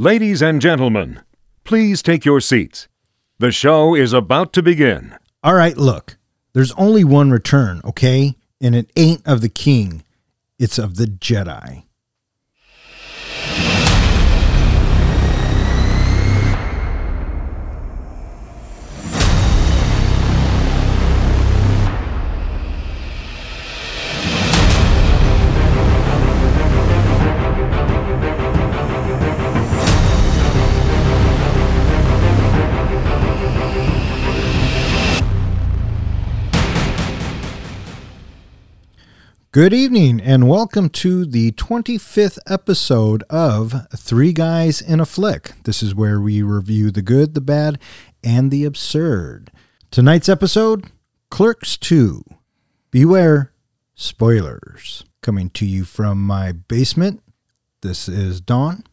Ladies and gentlemen, please take your seats. The show is about to begin. All right, look, there's only one return, okay? And it ain't of the king, it's of the Jedi. Good evening, and welcome to the 25th episode of Three Guys in a Flick. This is where we review the good, the bad, and the absurd. Tonight's episode Clerks 2. Beware spoilers. Coming to you from my basement, this is Dawn.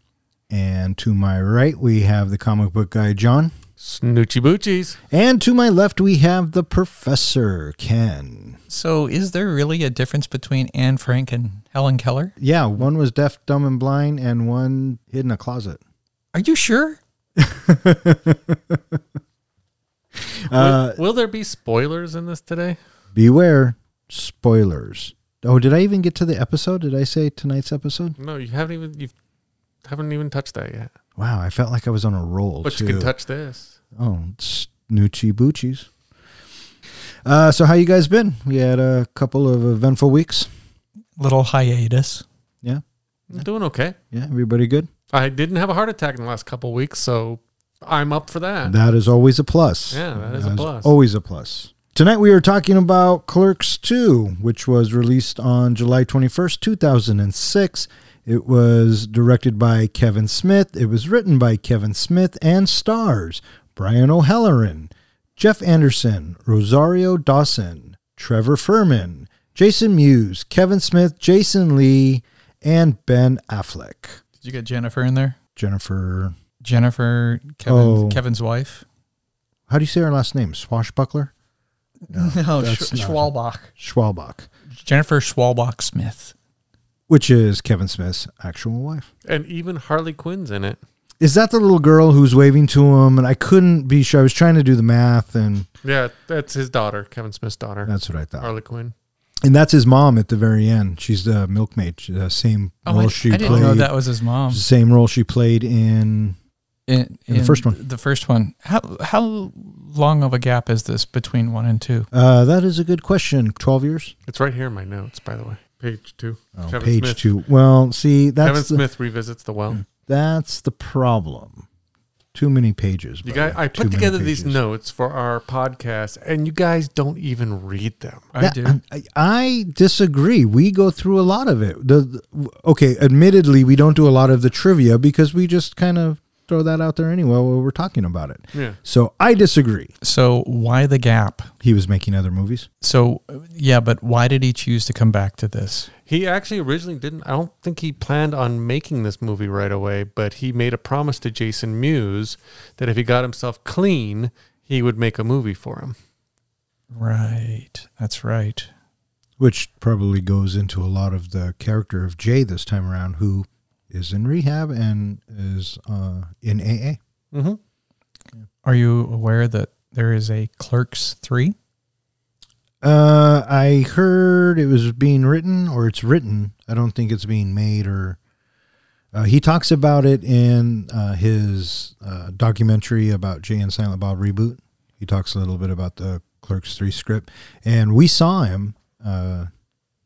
And to my right, we have the comic book guy, John. Snoochie Boochies. And to my left, we have the Professor, Ken. So, is there really a difference between Anne Frank and Helen Keller? Yeah, one was deaf, dumb, and blind, and one hid in a closet. Are you sure? Uh, will, will there be spoilers in this today? beware spoilers. Oh, did I even get to the episode? Did I say tonight's episode? No, you haven't even you haven't even touched that yet. Wow, I felt like I was on a roll. But you can touch this. Oh, snoochie boochies. Uh, so how you guys been? We had a couple of eventful weeks. Little hiatus. Yeah, I'm doing okay. yeah. Everybody good? I didn't have a heart attack in the last couple of weeks, so I'm up for that. That is always a plus. Yeah, that is a plus. Always a plus. Tonight we are talking about Clerks 2, which was released on July 21st, 2006. It was directed by Kevin Smith. It was written by Kevin Smith and stars Brian O'Halloran, Jeff Anderson, Rosario Dawson, Trevor Fehrman, Jason Mewes, Kevin Smith, Jason Lee, and Ben Affleck. Did you get Jennifer in there? Jennifer, Jennifer, Kevin, Oh. Kevin's wife? how do you say her last name? Swashbuckler? No, that's not- Schwalbach. Schwalbach, Jennifer Schwalbach Smith. which is Kevin Smith's actual wife. And even Harley Quinn's in it. Is that the little girl who's waving to him? And I couldn't be sure. I was trying to do the math, and Yeah, that's his daughter, Kevin Smith's daughter, that's what I thought. Harley Quinn. And that's his mom at the very end. She's the milkmaid. She's the same Oh, role I, she I didn't played. know that was his mom. Same role she played in. In, in the first one. The first one. How how long of a gap is this between one and two? Uh, that is a good question. Twelve years. It's right here in my notes, by the way. Page two. Oh, Kevin page Smith. two. Well, see, that's Kevin the, Smith revisits the well. That's the problem. Too many pages. You guys, I put together these notes for our podcast, and you guys don't even read them. I do. I, I disagree. We go through a lot of it. The, the- okay, admittedly, we don't do a lot of the trivia because we just kind of throw that out there anyway while we're talking about it. Yeah. So I disagree. So why the gap? He was making other movies. So yeah, but why did he choose to come back to this? He actually originally didn't. I don't think he planned on making this movie right away, but he made a promise to Jason Mewes that if he got himself clean, he would make a movie for him. Right. That's right. which probably goes into a lot of the character of Jay this time around, who is in rehab and is uh, in AA. Mm-hmm. Are you aware that there is a Clerks 3? Uh, I heard it was being written, or it's written. I don't think it's being made, or uh, he talks about it in uh, his uh, documentary about Jay and Silent Bob reboot. He talks a little bit about the Clerks Three script, and we saw him uh,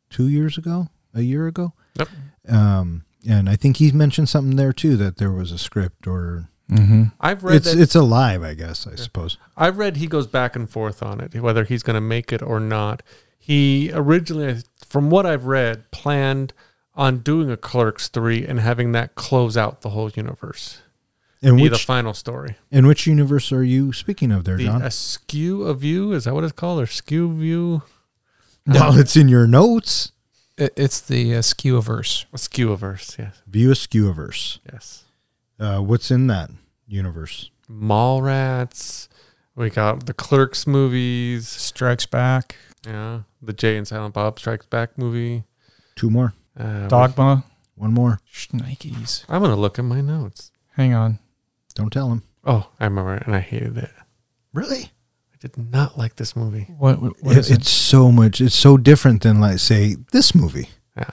two years ago, a year ago. Yep. Um, and I think he mentioned something there too that there was a script, or Mm-hmm. I've read it's that. it's alive, I guess. I suppose. I've read he goes back and forth on it, whether he's going to make it or not. He originally, from what I've read, planned on doing a Clerks three and having that close out the whole universe, And be the final story. in which universe are you speaking of there, The John? Askew of you is that what it's called, or Skew View? well, it's in your notes. It, it's the uh, Skewiverse. Skewiverse, yes, View Askewverse. yes. Uh, what's in that universe? Mallrats. We got the Clerks movies. Strikes Back. Yeah, the Jay and Silent Bob Strikes Back movie. Two more. Uh, Dogma. One more. Schnikes. I'm gonna look at my notes. Hang on. Don't tell him. Oh, I remember it, and I hated it. Really? I did not like this movie. What, what what It- is it? it's so much. It's so different than, like, say, this movie, Yeah.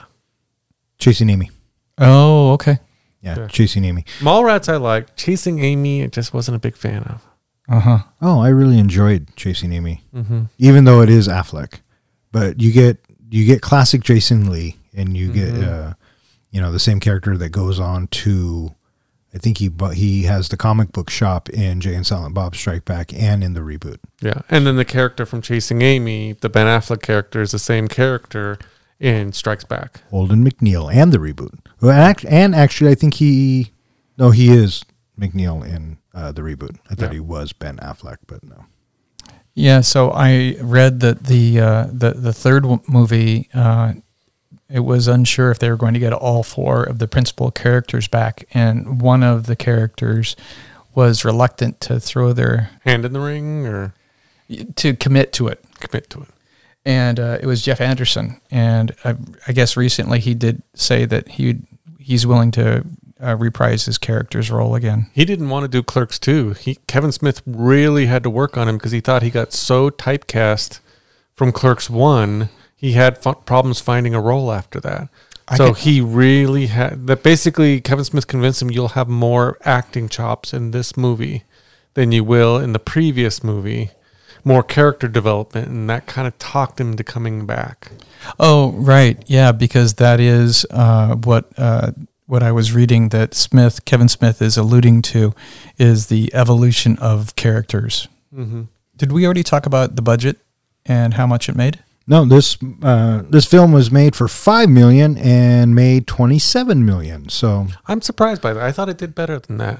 Chasing Amy. Oh, okay. Yeah, Yeah. Chasing Amy. Mallrats I like. Chasing Amy, I just wasn't a big fan of. Uh huh. Oh, I really enjoyed Chasing Amy, Mm-hmm. even though it is Affleck. But you get you get classic Jason Lee, and you get Mhm. uh, you know the same character that goes on to. I think he but he has the comic book shop in Jay and Silent Bob Strike Back and in the reboot. Yeah, and then the character from Chasing Amy, the Ben Affleck character, is the same character in Strikes Back. Holden McNeil and the reboot. Well, act- and actually, I think he no, he is McNeil in uh, the reboot. I thought Yeah. he was Ben Affleck, but no. Yeah. So I read that the uh, the the third movie. Uh, it was unsure if they were going to get all four of the principal characters back, and one of the characters was reluctant to throw their Hand in the ring or to commit to it. commit to it. and uh, it was Jeff Anderson. And I, I guess recently he did say that he he's willing to uh, reprise his character's role again. He didn't want to do Clerks 2. He Kevin Smith really had to work on him because he thought he got so typecast from Clerks 1, he had fu- problems finding a role after that. I so he really had that basically Kevin Smith convinced him you'll have more acting chops in this movie than you will in the previous movie. More character development and that kind of talked him to coming back. Oh, right, yeah, because that is uh, what uh, what I was reading that Smith Kevin Smith is alluding to is the evolution of characters. hmm Did we already talk about the budget and how much it made? No, this uh, this film was made for five million and made twenty seven million. So, I'm surprised by that. I thought it did better than that.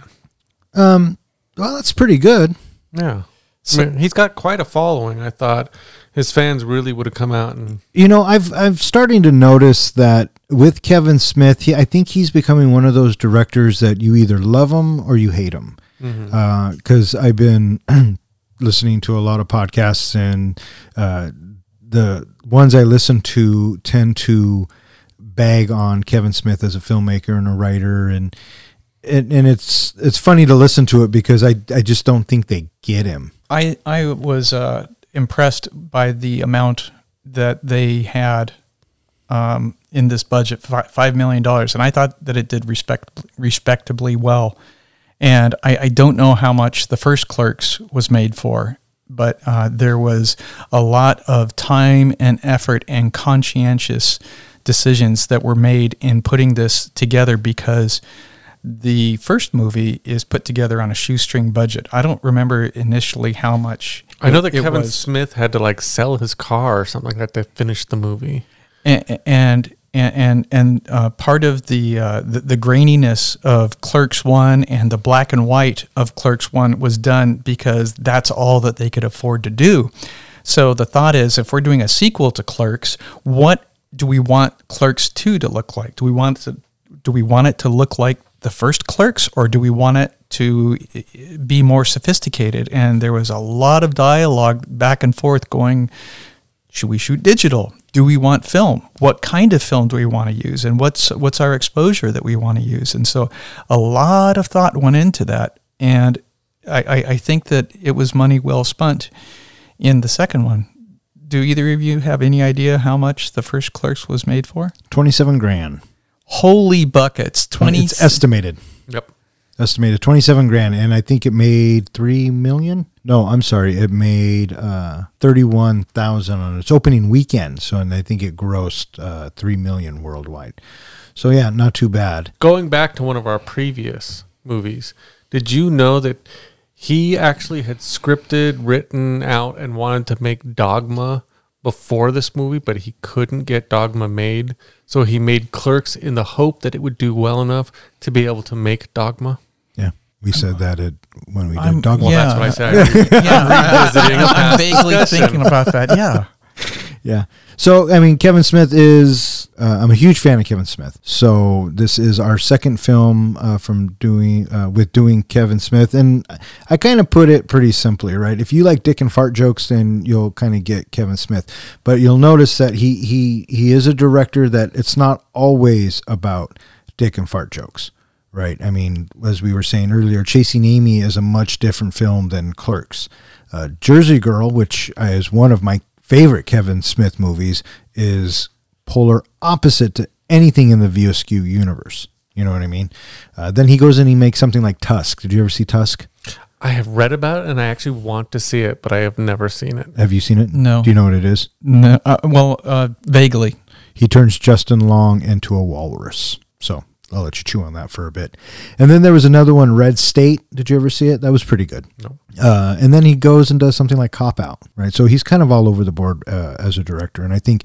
um, well, that's pretty good. Yeah. So- I mean, he's got quite a following. I thought his fans really would have come out and You know, I've I'm starting to notice that with Kevin Smith, he, I think he's becoming one of those directors that you either love him or you hate him. Because I've been listening to a lot of podcasts, and uh, the ones I listen to tend to bag on Kevin Smith as a filmmaker and a writer, and and, and it's it's funny to listen to it because I I just don't think they get him. I I was uh, impressed by the amount that they had um, in this budget, five million dollars, and I thought that it did respect respectably well. And I, I don't know how much the first Clerks was made for, but uh, there was a lot of time and effort and conscientious decisions that were made in putting this together because the first movie is put together on a shoestring budget. I don't remember initially how much. I know it- that Kevin. Smith had to like sell his car or something like that to finish the movie. and and and and uh, part of the, uh, the the graininess of Clerks One and the black and white of Clerks One was done because that's all that they could afford to do. So the thought is, if we're doing a sequel to Clerks, what do we want Clerks Two to look like? Do we want to do we want it to look like the first Clerks, or do we want it to uh, be more sophisticated? And there was a lot of dialogue back and forth going should we shoot digital? Do we want film? What kind of film do we want to use? And what's what's our exposure that we want to use? And so a lot of thought went into that. And I, I, I think that it was money well spent in the second one. Do either of you have any idea how much the first Clerks was made for? Twenty seven grand. Holy buckets! Twenty. It's estimated. Yep. estimated 27 grand and i think it made 3 million no i'm sorry it made uh 31000 on its opening weekend so and i think it grossed uh 3 million worldwide so yeah not too bad Going back to one of our previous movies, did you know that he actually had scripted, written out, and wanted to make Dogma before this movie, but he couldn't get Dogma made. So he made Clerks in the hope that it would do well enough to be able to make Dogma. Yeah we said that at, when we did I'm- dog Well, Yeah. that's what I said. yeah, revisiting a I'm vaguely discussion. thinking about that. Yeah. Yeah. So, I mean, Kevin Smith is, uh, I'm a huge fan of Kevin Smith. So, this is our second film uh, from doing, uh, with doing Kevin Smith. And I kind of put it pretty simply, right? If you like dick and fart jokes, then you'll kind of get Kevin Smith. But you'll notice that he, he, he is a director that it's not always about dick and fart jokes. Right? I mean, as we were saying earlier, Chasing Amy is a much different film than Clerks. Uh, Jersey Girl, which is one of my favorite Kevin Smith movies, is polar opposite to anything in the View Askew universe. You know what I mean? Uh, then he goes and he makes something like Tusk. Did you ever see Tusk? I have read about it and I actually want to see it, but I have never seen it. Have you seen it? No. Do you know what it is? No, uh, well, uh, vaguely. He turns Justin Long into a walrus. So I'll let you chew on that for a bit. And then there was another one, Red State. Did you ever see it? That was pretty good. No. Uh, and then he goes and does something like Cop Out, right? So he's kind of all over the board uh, as a director. And I think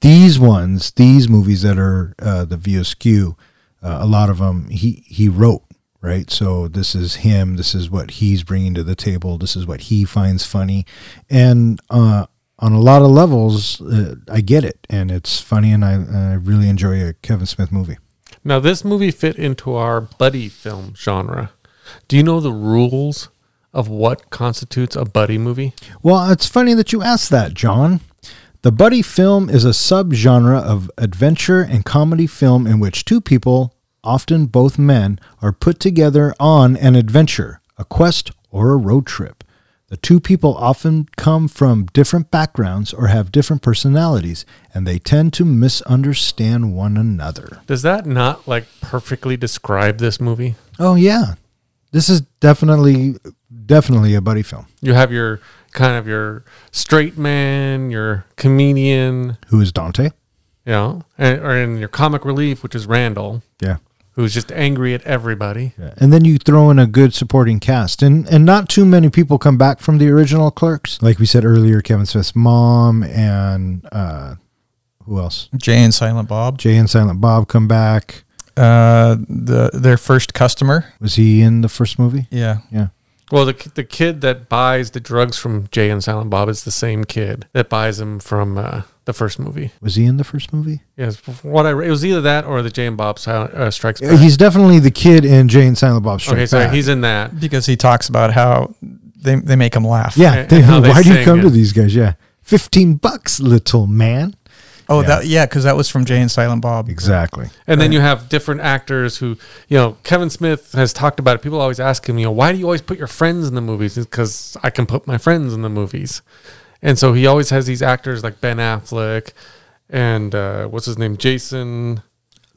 these ones, these movies that are uh, the Askew, uh, a lot of them he he wrote, right? So this is him. This is what he's bringing to the table. This is what he finds funny, and uh, on a lot of levels, uh, I get it, and it's funny, and I I really enjoy a Kevin Smith movie. Now, this movie fit into our buddy film genre. Do you know the rules of what constitutes a buddy movie? Well, it's funny that you asked that, John. The buddy film is a subgenre of adventure and comedy film in which two people, often both men, are put together on an adventure, a quest, or a road trip. The two people often come from different backgrounds or have different personalities, and they tend to misunderstand one another. Does that not like perfectly describe this movie? Oh yeah. This is definitely definitely a buddy film. You have your kind of your straight man, your comedian, Who is Dante? you know, and, or in your comic relief, which is Randall, Yeah. Who's just angry at everybody. Yeah. And then you throw in a good supporting cast. And and not too many people come back from the original clerks. Like we said earlier, Kevin Smith's mom and uh who else? Jay and Silent Bob. Jay and Silent Bob come back. Uh, the their first customer. Was he in the first movie? Yeah. Yeah. Well, the the kid that buys the drugs from Jay and Silent Bob is the same kid that buys them from uh, the first movie. Was he in the first movie? Yes, what I it was either that or the Jay and Bob Silent, uh, Strikes Uh, Back. He's definitely the kid in Jay and Silent Bob Strikes okay, so Back. he's in that. Because he talks about how they, they make him laugh. yeah. and they- how they why do you sing come to these guys? Yeah. 15 bucks, little man. Oh, Yeah. that yeah, because that was from Jay and Silent Bob. Exactly. And then you have different actors who, you know, Kevin Smith has talked about it. People always ask him, you know, why do you always put your friends in the movies? Because I can put my friends in the movies. And so he always has these actors like Ben Affleck and uh, what's his name, Jason,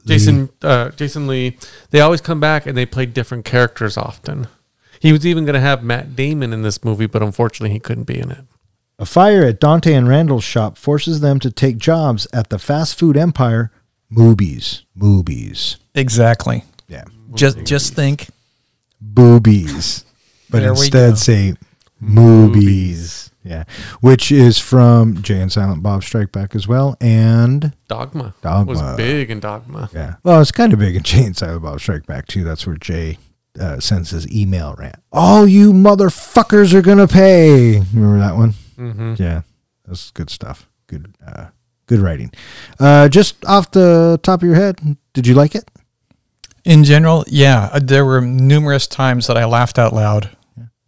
Jason, uh, Jason Lee. They always come back and they play different characters often. He was even going to have Matt Damon in this movie, but unfortunately he couldn't be in it. A fire at Dante and Randall's shop forces them to take jobs at the fast food empire Moobies. Moobies. Exactly. Yeah. Just just think. Boobies. But There we go. instead say Moobies. Yeah. Which is from Jay and Silent Bob Strike Back as well. And Dogma, Dogma. was big in Dogma. yeah. Well, it's kind of big in Jay and Silent Bob Strike Back too. That's where Jay uh, sends his email rant. All you motherfuckers are gonna pay. Remember that one? hmm Yeah, that's good stuff. Good, uh, good writing. Uh, just off the top of your head, did you like it? In general, yeah, uh, there were numerous times that I laughed out loud.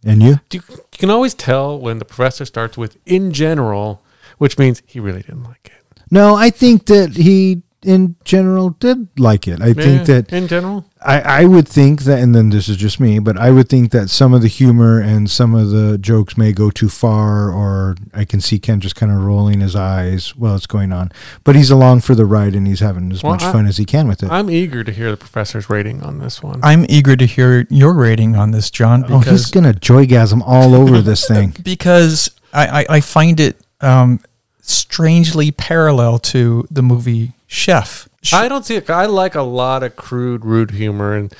And you? you, you can always tell when the professor starts with in general, which means he really didn't like it. No, I think that he, in general, did like it. I think that in general, I, I would think that, and then this is just me, but I would think that some of the humor and some of the jokes may go too far, or I can see Ken just kind of rolling his eyes while it's going on. But he's along for the ride and he's having as Well, much I- fun as he can with it. I'm eager to hear the professor's rating on this one. I'm eager to hear your rating on this, John, oh, he's gonna joygasm all over this thing. because I, I, I find it um, strangely parallel to the movie Chef. I don't see it. I like a lot of crude, rude humor, and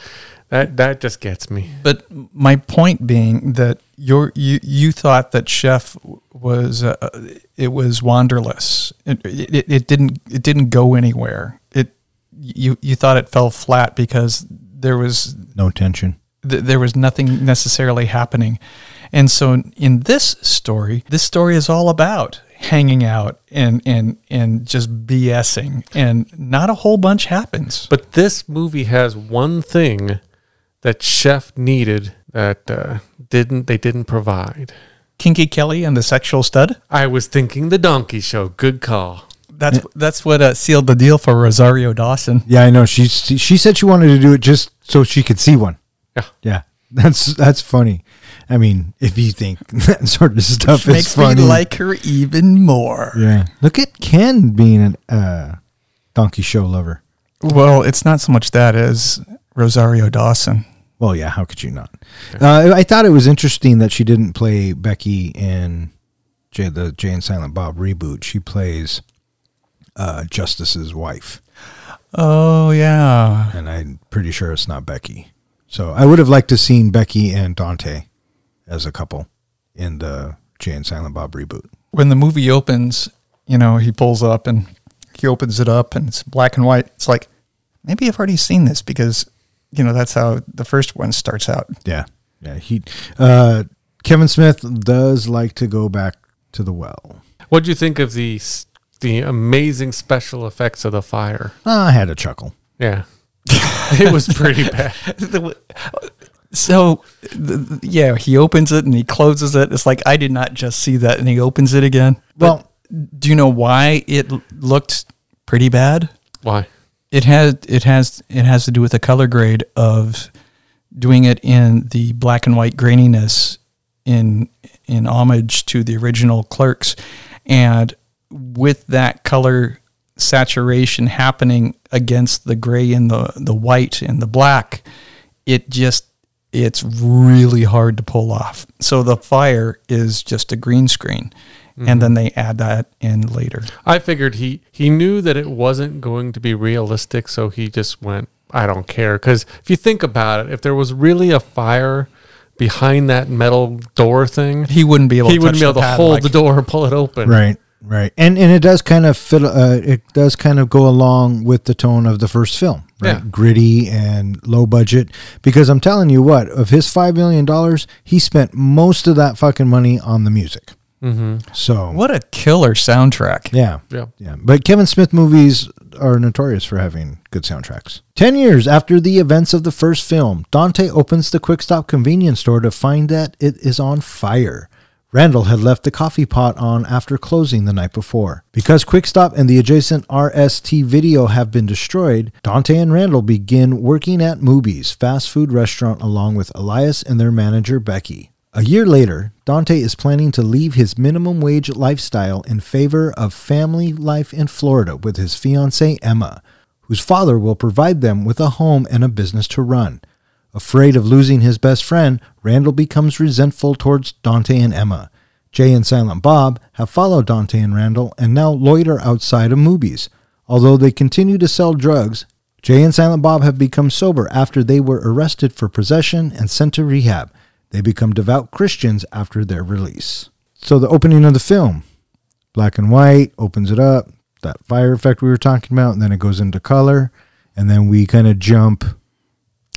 that that just gets me. But my point being that your you you thought that Chef was uh, it was wanderless. It, it it didn't it didn't go anywhere. It you you thought it fell flat because there was No tension. th- there was nothing necessarily happening. And so in this story, this story is all about hanging out and and and just BSing and not a whole bunch happens. But this movie has one thing that Chef needed that uh, didn't they didn't provide. Kinky Kelly and the sexual stud? I was thinking the Donkey Show. Good call. That's that's what uh, sealed the deal for Rosario Dawson. Yeah, I know. She she said she wanted to do it just so she could see one. Yeah. Yeah, that's that's funny. I mean, if you think that sort of stuff Which is makes funny, me like her even more. yeah. Look at Ken being a uh, donkey show lover. Well, it's not so much that as Rosario Dawson. Well, yeah. How could you not? Uh, I thought it was interesting that she didn't play Becky in Jay, the Jay and Silent Bob reboot. She plays uh, Justice's wife. Oh yeah, and I'm pretty sure it's not Becky. So I would have liked to seen Becky and Dante as a couple in the Jay and Silent Bob reboot. when the movie opens, you know, he pulls up and he opens it up and it's black and white. It's like maybe I've already seen this because you know that's how the first one starts out. Yeah, yeah. He uh, Kevin Smith does like to go back to the well. What do you think of the the amazing special effects of the fire? I had a chuckle. Yeah, it was pretty bad. So, th- th- yeah, he opens it and he closes it. It's like I did not just see that, and he opens it again. Well- do you know why it looked pretty bad? Why? It has it has it has to do with the color grade of doing it in the black and white graininess in in homage to the original Clerks, and with that color saturation happening against the gray and the the white and the black, it just it's really hard to pull off. So the fire is just a green screen, and mm-hmm. then they add that in later. I figured he he knew that it wasn't going to be realistic, so he just went, I don't care. Because if you think about it, if there was really a fire behind that metal door thing, He wouldn't be able. he to wouldn't be able to hold like- the door and pull it open. Right, right, and and it does kind of fit. Uh, it does kind of go along with the tone of the first film, right? Yeah. Gritty and low budget. Because I'm telling you what, of his five million dollars, he spent most of that fucking money on the music. Mm-hmm. So What a killer soundtrack! yeah, Yeah. Yeah, but Kevin Smith movies are notorious for having good soundtracks. Ten years after the events of the first film, Dante opens the Quick Stop convenience store to find that it is on fire. Randall had left the coffee pot on after closing the night before. Because Quick Stop and the adjacent RST video have been destroyed, Dante and Randall begin working at Moobies, fast food restaurant, along with Elias and their manager Becky. A year later, Dante is planning to leave his minimum wage lifestyle in favor of family life in Florida with his fiancee Emma, whose father will provide them with a home and a business to run. Afraid of losing his best friend, Randall becomes resentful towards Dante and Emma. Jay and Silent Bob have followed Dante and Randall and now loiter outside of Moobies. Although they continue to sell drugs, Jay and Silent Bob have become sober after they were arrested for possession and sent to rehab. They become devout Christians after their release. So the opening of the film, black and white, opens it up, that fire effect we were talking about, and then it goes into color, and then we kind of jump.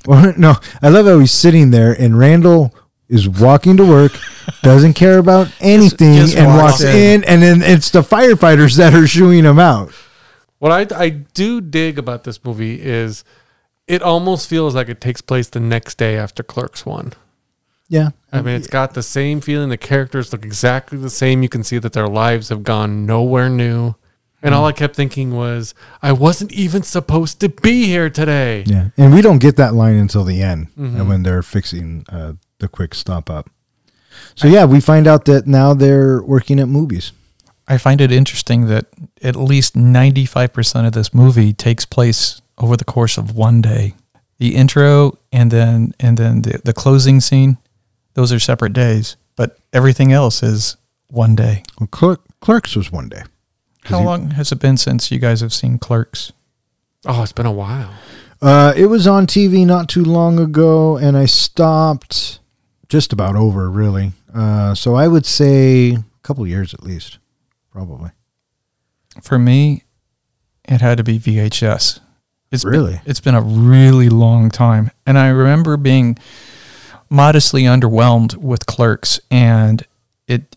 Or no, I love how he's sitting there, and Randall is walking to work, doesn't care about anything, just and walks walks in. in, and then it's the firefighters that are shooing him out. What I I do dig about this movie is it almost feels like it takes place the next day after Clerks one. Yeah, I mean, it's got the same feeling. The characters look exactly the same. You can see that their lives have gone nowhere new. And all I kept thinking was, I wasn't even supposed to be here today. Yeah, and we don't get that line until the end and when they're fixing uh, the quick stop up. So yeah, we find out that now they're working at Moobies. I find it interesting that at least ninety five percent of this movie takes place over the course of one day. The intro and then and then the, the closing scene, those are separate days, but everything else is one day. Well, Clerk, Clerks was one day. How he- long has it been since you guys have seen Clerks? Oh, it's been a while. Uh, it was on TV not too long ago, and I stopped just about over really. Uh, so I would say a couple years at least, probably. For me, it had to be VHS. It's Really? been, it's been a really long time, and I remember being modestly underwhelmed with Clerks, and it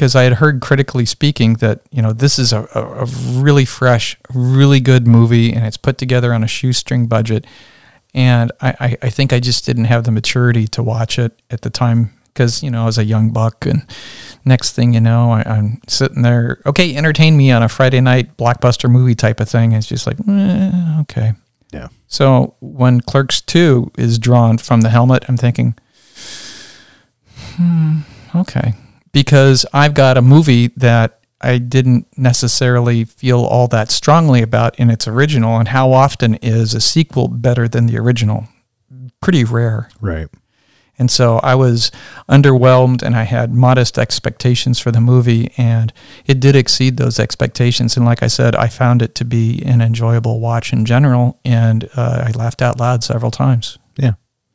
because I had heard critically speaking that you know this is a, a, really fresh, really good movie, and it's put together on a shoestring budget, and I, I, I think I just didn't have the maturity to watch it at the time because you know I was a young buck, and next thing you know, I, I'm sitting there. Okay, entertain me on a Friday night blockbuster movie type of thing. It's just like, eh, okay. Yeah. So when Clerks Two is drawn from the helmet, I'm thinking, hmm, okay, because I've got a movie that I didn't necessarily feel all that strongly about in its original, and how often is a sequel better than the original? Pretty rare. Right. And so I was underwhelmed and I had modest expectations for the movie, and it did exceed those expectations. And like I said, I found it to be an enjoyable watch in general, and uh, I laughed out loud several times.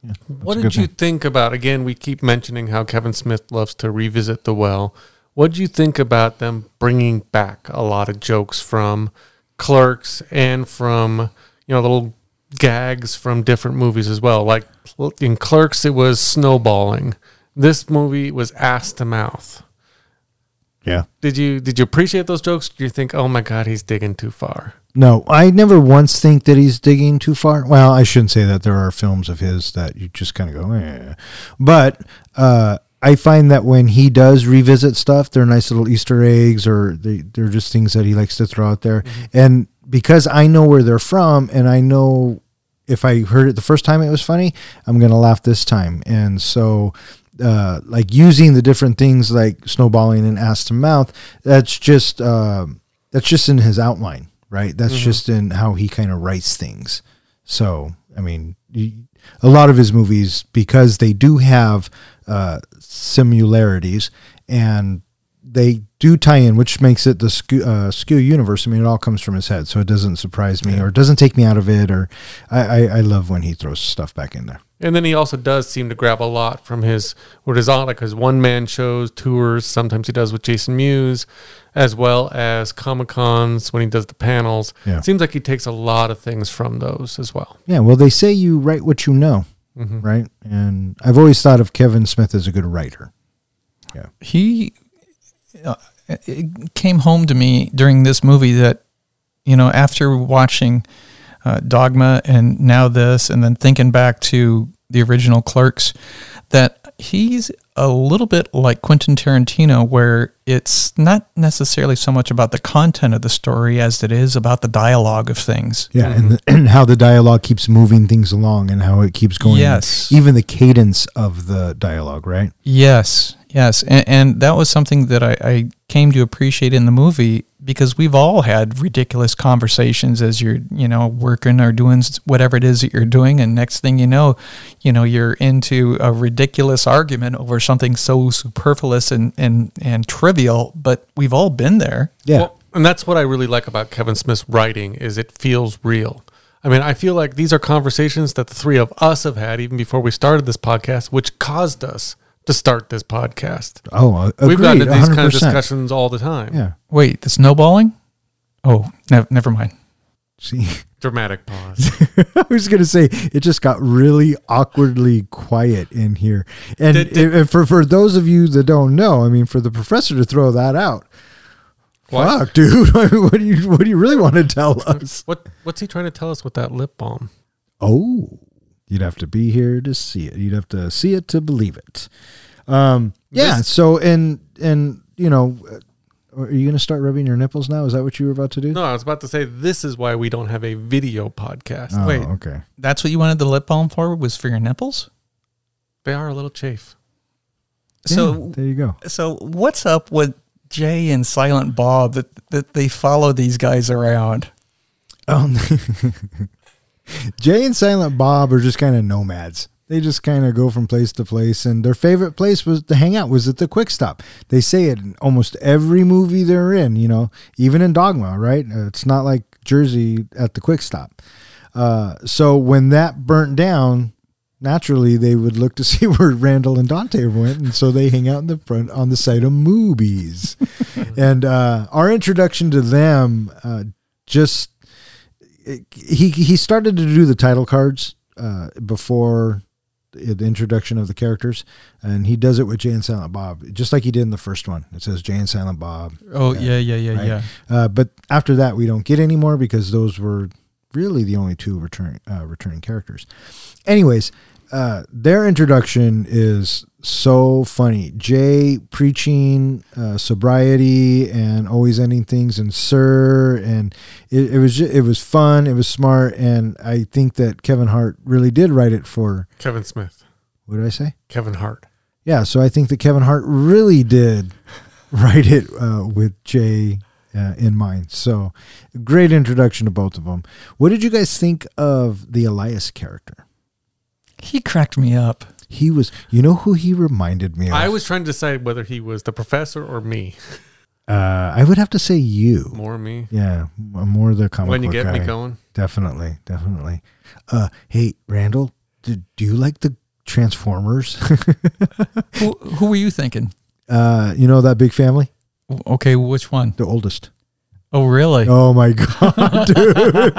Yeah. What did you think about? Again, we keep mentioning how Kevin Smith loves to revisit the well. What did you think about them bringing back a lot of jokes from Clerks and from you know little gags from different movies as well? Like in Clerks, it was snowballing. This movie was ass to mouth. Yeah. Did you did you appreciate those jokes? Do you think, oh my god, he's digging too far? No, I never once think that he's digging too far. Well, I shouldn't say that. There are films of his that you just kind of go, eh. But uh, I find that when he does revisit stuff, they're nice little Easter eggs or they, they're just things that he likes to throw out there. And because I know where they're from and I know if I heard it the first time it was funny, I'm going to laugh this time. And so, uh, like using the different things like snowballing and ass to mouth, that's just, uh, that's just in his outline, right? That's just in how he kind of writes things. So, I mean, a lot of his movies, because they do have uh, similarities and they do tie in, which makes it the skew, uh, skew universe. I mean, it all comes from his head, so it doesn't surprise me or it doesn't take me out of it. Or I, I, I love when he throws stuff back in there. And then he also does seem to grab a lot from his what is on like his one man shows, tours. Sometimes he does with Jason Mewes, as well as Comic Cons when he does the panels. Yeah. Seems like he takes a lot of things from those as well. Yeah, well, they say you write what you know, right? And I've always thought of Kevin Smith as a good writer. Yeah. He uh, it came home to me during this movie that you know after watching uh, Dogma and now this and then thinking back to the original Clerks that he's a little bit like Quentin Tarantino where it's not necessarily so much about the content of the story as it is about the dialogue of things. Yeah, and, the, and how the dialogue keeps moving things along and how it keeps going. Yes. Even the cadence of the dialogue, right? Yes, yes, and, and that was something that I, I came to appreciate in the movie because we've all had ridiculous conversations as you're, you know, working or doing whatever it is that you're doing, and next thing you know, you know, you're into a ridiculous argument over something so superfluous and and and trivial, but we've all been there. Yeah. Well, and that's what I really like about Kevin Smith's writing is it feels real. I mean, I feel like these are conversations that the three of us have had even before we started this podcast, which caused us to start this podcast. oh, uh, agreed, We've gotten into these kind of discussions all the time. Yeah. Wait, the snowballing? Oh, ne- never mind. See, Dramatic pause. I was going to say it just got really awkwardly quiet in here. And, Did- did- and for for those of you that don't know, I mean, for the professor to throw that out, What? fuck, dude, what do you what do you really want to tell us? what what's he trying to tell us with that lip balm? Oh, you'd have to be here to see it. You'd have to see it to believe it. Um, yeah. This- so and and you know, uh, are you going to start rubbing your nipples now? Is that what you were about to do? No, I was about to say this is why we don't have a video podcast. Oh, Wait. okay. That's what you wanted the lip balm for? Was for your nipples? They are a little chafe. So Yeah, there you go. So what's up with Jay and Silent Bob that that they follow these guys around? Um, Jay and Silent Bob are just kind of nomads. They just kind of go from place to place, and their favorite place was to hang out was at the Quick Stop. They say it in almost every movie they're in. You know, even in Dogma, right? Uh, It's not like Jersey at the Quick Stop. Uh, so when that burnt down, naturally they would look to see where Randall and Dante went, and so they hang out in the front on the side of Moobies. and uh, our introduction to them uh, just he he started to do the title cards uh, before the introduction of the characters, and he does it with Jay and Silent Bob, just like he did in the first one. It says Jay and Silent Bob. Oh yeah, yeah, yeah, right? yeah. Uh, but after that, we don't get any more because those were really the only two returning uh, returning characters. Anyways, uh, their introduction is so funny. Jay preaching uh, sobriety and always ending things in sir, and it, it was ju- it was fun. It was smart, and I think that Kevin Hart really did write it for. Kevin Smith, What did I say? Kevin Hart. Yeah, so I think that Kevin Hart really did write it uh, with Jay uh, in mind. So great introduction to both of them. What did you guys think of the Elias character? He cracked me up. He was, you know, who he reminded me of. I was trying to decide whether he was the professor or me. Uh, I would have to say you. More me. Yeah, more the comic when you book get me going. Definitely, definitely. Uh, hey, Randall, do, do you like the Transformers? Who, who were you thinking? uh, you know that big family, Okay, which one? the oldest. Oh, really? Oh my god, dude!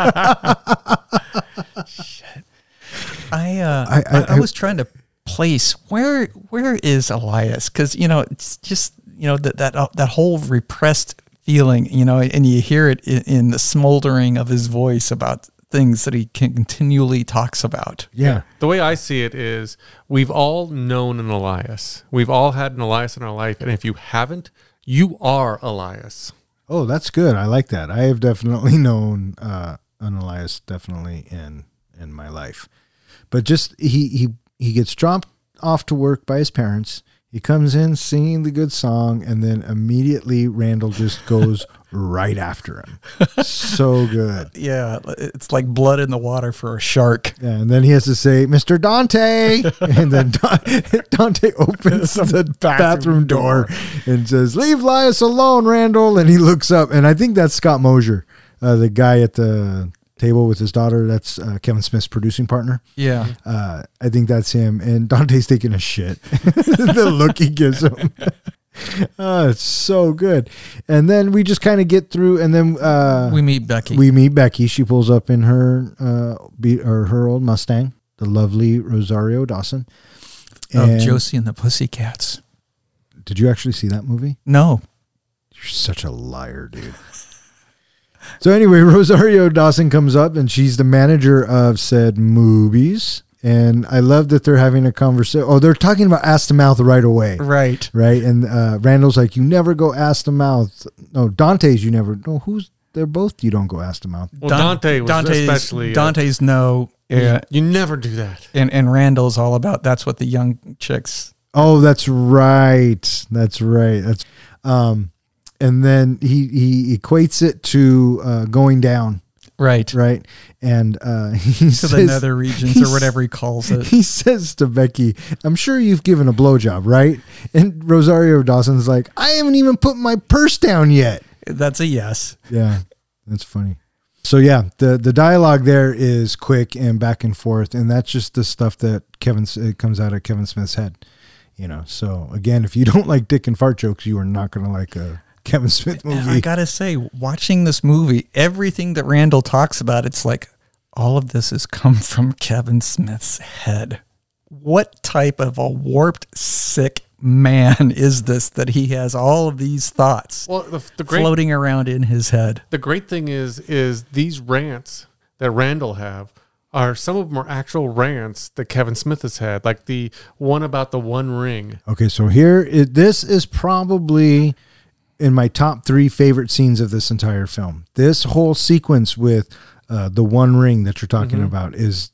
I, uh, I- I, I- I, was trying to place where where is Elias? Because you know it's just you know that that uh, that whole repressed feeling, you know, and you hear it in, in the smoldering of his voice about things that he continually talks about. Yeah, The way I see it is we've all known an Elias. We've all had an Elias in our life. And if you haven't, you are Elias. Oh, that's good. I like that. I have definitely known uh, an Elias definitely in in my life, but just he he he gets dropped off to work by his parents. He comes in singing the good song, and then immediately Randall just goes right after him. So good. Yeah, it's like blood in the water for a shark. Yeah, and then he has to say, "Mr. Dante," and then Dante opens the bathroom, door and says, "Leave Lias alone, Randall." And he looks up, and I think that's Scott Mosier, uh, the guy at the table with his daughter. That's uh, Kevin Smith's producing partner. Yeah. Uh, I think that's him. And Dante's taking a shit. the look he gives him. oh, it's so good. And then we just kind of get through, and then uh, We meet Becky. we meet Becky. She pulls up in her uh, be, or her old Mustang, the lovely Rosario Dawson. of Josie and the Pussycats. Did you actually see that movie? No. You're such a liar, dude. So anyway, Rosario Dawson comes up and she's the manager of said Moobies. And I love that they're having a conversation. Oh, they're talking about ass to mouth right away. Right. Right. And uh, Randall's like, you never go ass to mouth. No, Dante's, you never. No, who's, they're both, you don't go ass to mouth. Well, Dante was Dante's, especially. uh, Dante's no. Yeah. You never do that. And, and Randall's all about that's what the young chicks. Oh, that's right. That's right. That's um and then he he equates it to uh going down, Right. right? And uh he To the nether regions or whatever he calls it. He says to Becky, I'm sure you've given a blowjob, right? And Rosario Dawson's like, I haven't even put my purse down yet. That's a yes. Yeah, that's funny. So yeah, the the dialogue there is quick and back and forth, and that's just the stuff that Kevin it comes out of Kevin Smith's head. You know, so again, if you don't like dick and fart jokes, you are not going to like a Kevin Smith movie. I gotta say, watching this movie, everything that Randall talks about, it's like all of this has come from Kevin Smith's head. What type of a warped, sick man is this that he has all of these thoughts Well, the, the great floating around in his head? the great thing is is these rants that Randall have are some of them are actual rants that Kevin Smith has had, like the one about the One Ring. Okay, so here this is probably in my top three favorite scenes of this entire film. This whole sequence with uh, the One Ring that you're talking Mm-hmm. about is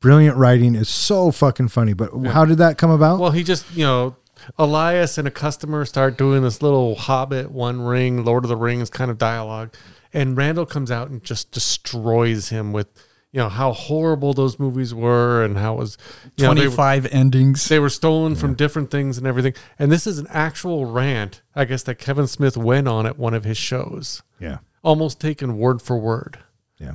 brilliant writing. Is so fucking funny. But how did that come about? Well, he just you know. Elias and a customer start doing this little Hobbit, One Ring, Lord of the Rings kind of dialogue, and Randall comes out and just destroys him with, you know, how horrible those movies were and how it was, you know, they were- 25 endings. they were stolen from different things and everything. And this is an actual rant, I guess, that Kevin Smith went on at one of his shows, yeah, almost taken word for word. yeah.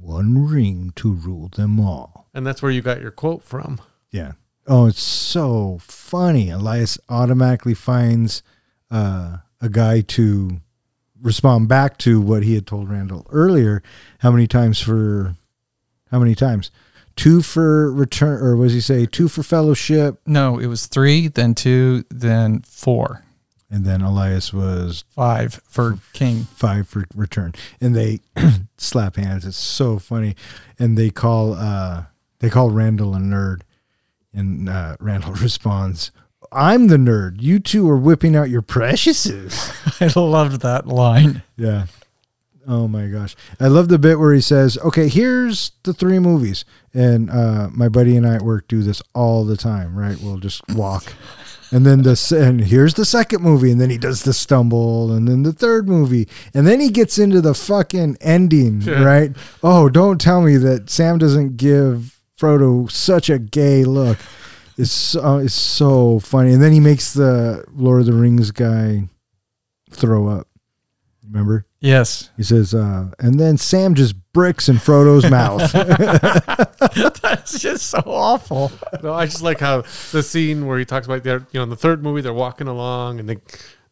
One ring to rule them all. And that's where you got your quote from. Yeah. Oh, it's so funny. Elias automatically finds uh, a guy to respond back to what he had told Randall earlier. How many times for? How many times? Two for return, or was he say two for fellowship? no, it was three, then two, then four, And then Elias was five for King. five for return, and they slap hands. It's so funny, and they call uh they call Randall a nerd, and uh, Randall responds, I'm the nerd. You two are whipping out your preciouses. I loved that line. Yeah. Oh my gosh. I love the bit where he says, okay, here's the three movies. And uh, my buddy and I at work do this all the time, right? We'll just walk. And then the s- and here's the second movie, and then he does the stumble, and then the third movie, and then he gets into the fucking ending, Yeah. right? Oh, don't tell me that Sam doesn't give Frodo such a gay look. It's so, it's so funny, and then he makes the Lord of the Rings guy throw up. Remember? Yes. He says, uh, and then Sam just bricks in Frodo's mouth. That's just so awful. No, I just like how the scene where he talks about they're you know in the third movie they're walking along and they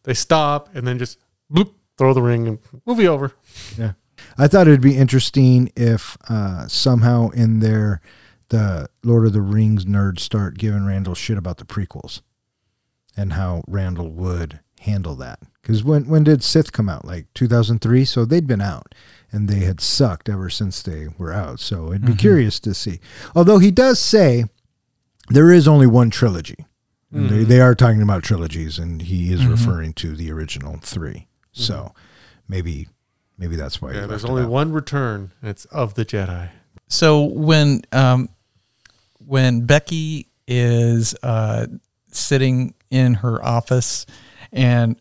they stop and then just bloop throw the ring and movie over. yeah. I thought it'd be interesting if uh, somehow in there the Lord of the Rings nerds start giving Randall shit about the prequels and how Randall would handle that. Because when when did Sith come out? Like 2003, so they'd been out and they had sucked ever since they were out. So it'd be curious to see. Although he does say there is only one trilogy. And they, they are talking about trilogies, and he is referring to the original 3 So maybe maybe that's why. Yeah, there's only out. one return. It's of the Jedi. So when um, when Becky is uh, sitting in her office and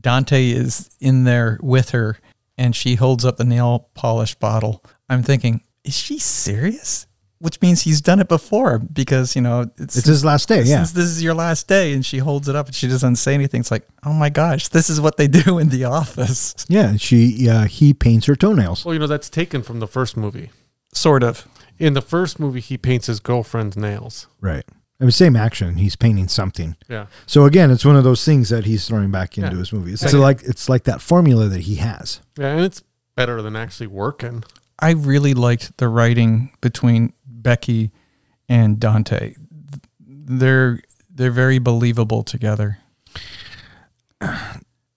Dante is in there with her and she holds up the nail polish bottle, I'm thinking, is she serious? Which means he's done it before because you know it's, It's his last day. Yeah, since this is your last day and she holds it up and she doesn't say anything. It's like, oh my gosh, this is what they do in the office. yeah. She uh, he paints her toenails. Well, you know that's taken from the first movie. Sort of. In the first movie, he paints his girlfriend's nails. Right. I mean, same action. He's painting something. Yeah, So again, it's one of those things that he's throwing back into Yeah. his movie. It's Yeah. like it's like that formula that he has. yeah, and it's better than actually working. I really liked the writing between Becky and Dante. They're they're very believable together.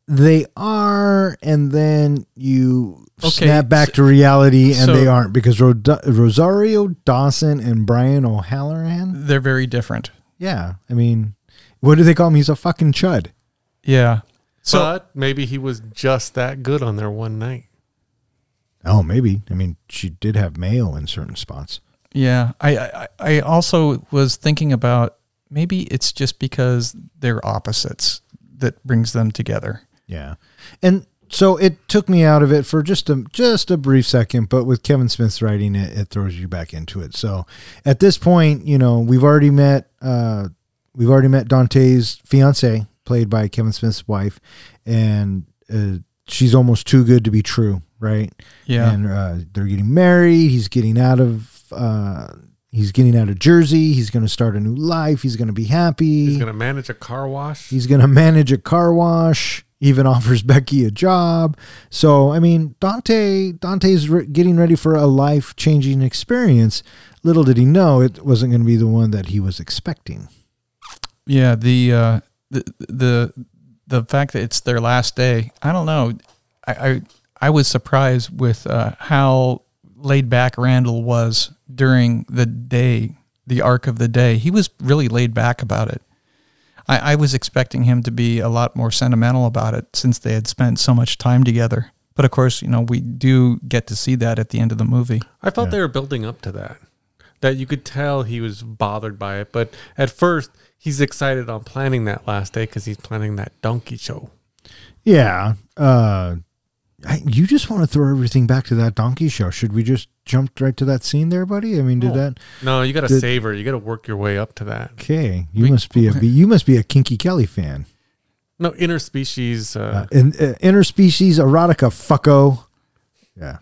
They are, and then you Okay, snap back so- to reality, and so- they aren't because Ro- Rosario Dawson and Brian O'Halloran. They're very different. Yeah, I mean, what do they call him? He's a fucking chud. Yeah. So but maybe he was just that good on there one night. Oh, maybe. I mean, she did have mayo in certain spots. yeah, I, I I also was thinking about maybe it's just because they're opposites that brings them together. Yeah. And so it took me out of it for just a just a brief second, but with Kevin Smith's writing it, it throws you back into it. So at this point, you know, we've already met uh we've already met Dante's fiance, played by Kevin Smith's wife, and uh, she's almost too good to be true, right? Yeah. And uh, they're getting married, he's getting out of uh he's getting out of Jersey, he's going to start a new life, he's going to be happy. He's gonna manage a car wash. He's going to manage a car wash. Even offers Becky a job. So I mean, Dante Dante's re- getting ready for a life changing experience. Little did he know it wasn't going to be the one that he was expecting. Yeah, the uh, the the the fact that it's their last day. I don't know. I I, I was surprised with uh, how laid back Randall was during the day, the arc of the day. He was really laid back about it. I, I was expecting him to be a lot more sentimental about it since they had spent so much time together. But of course, you know, we do get to see that at the end of the movie. I felt Yeah. they were building up to that. That you could tell he was bothered by it, but at first he's excited on planning that last day because he's planning that donkey show. Yeah. Uh, I, you just want to throw everything back to that donkey show. Should we just jump right to that scene there, buddy? I mean, did Oh. that? No, you got to Did- savor. You got to work your way up to that. Okay, you We- must be a you must be a Kinky Kelly fan. No interspecies. Uh, Uh, in, uh, interspecies erotica, fucko. Yeah.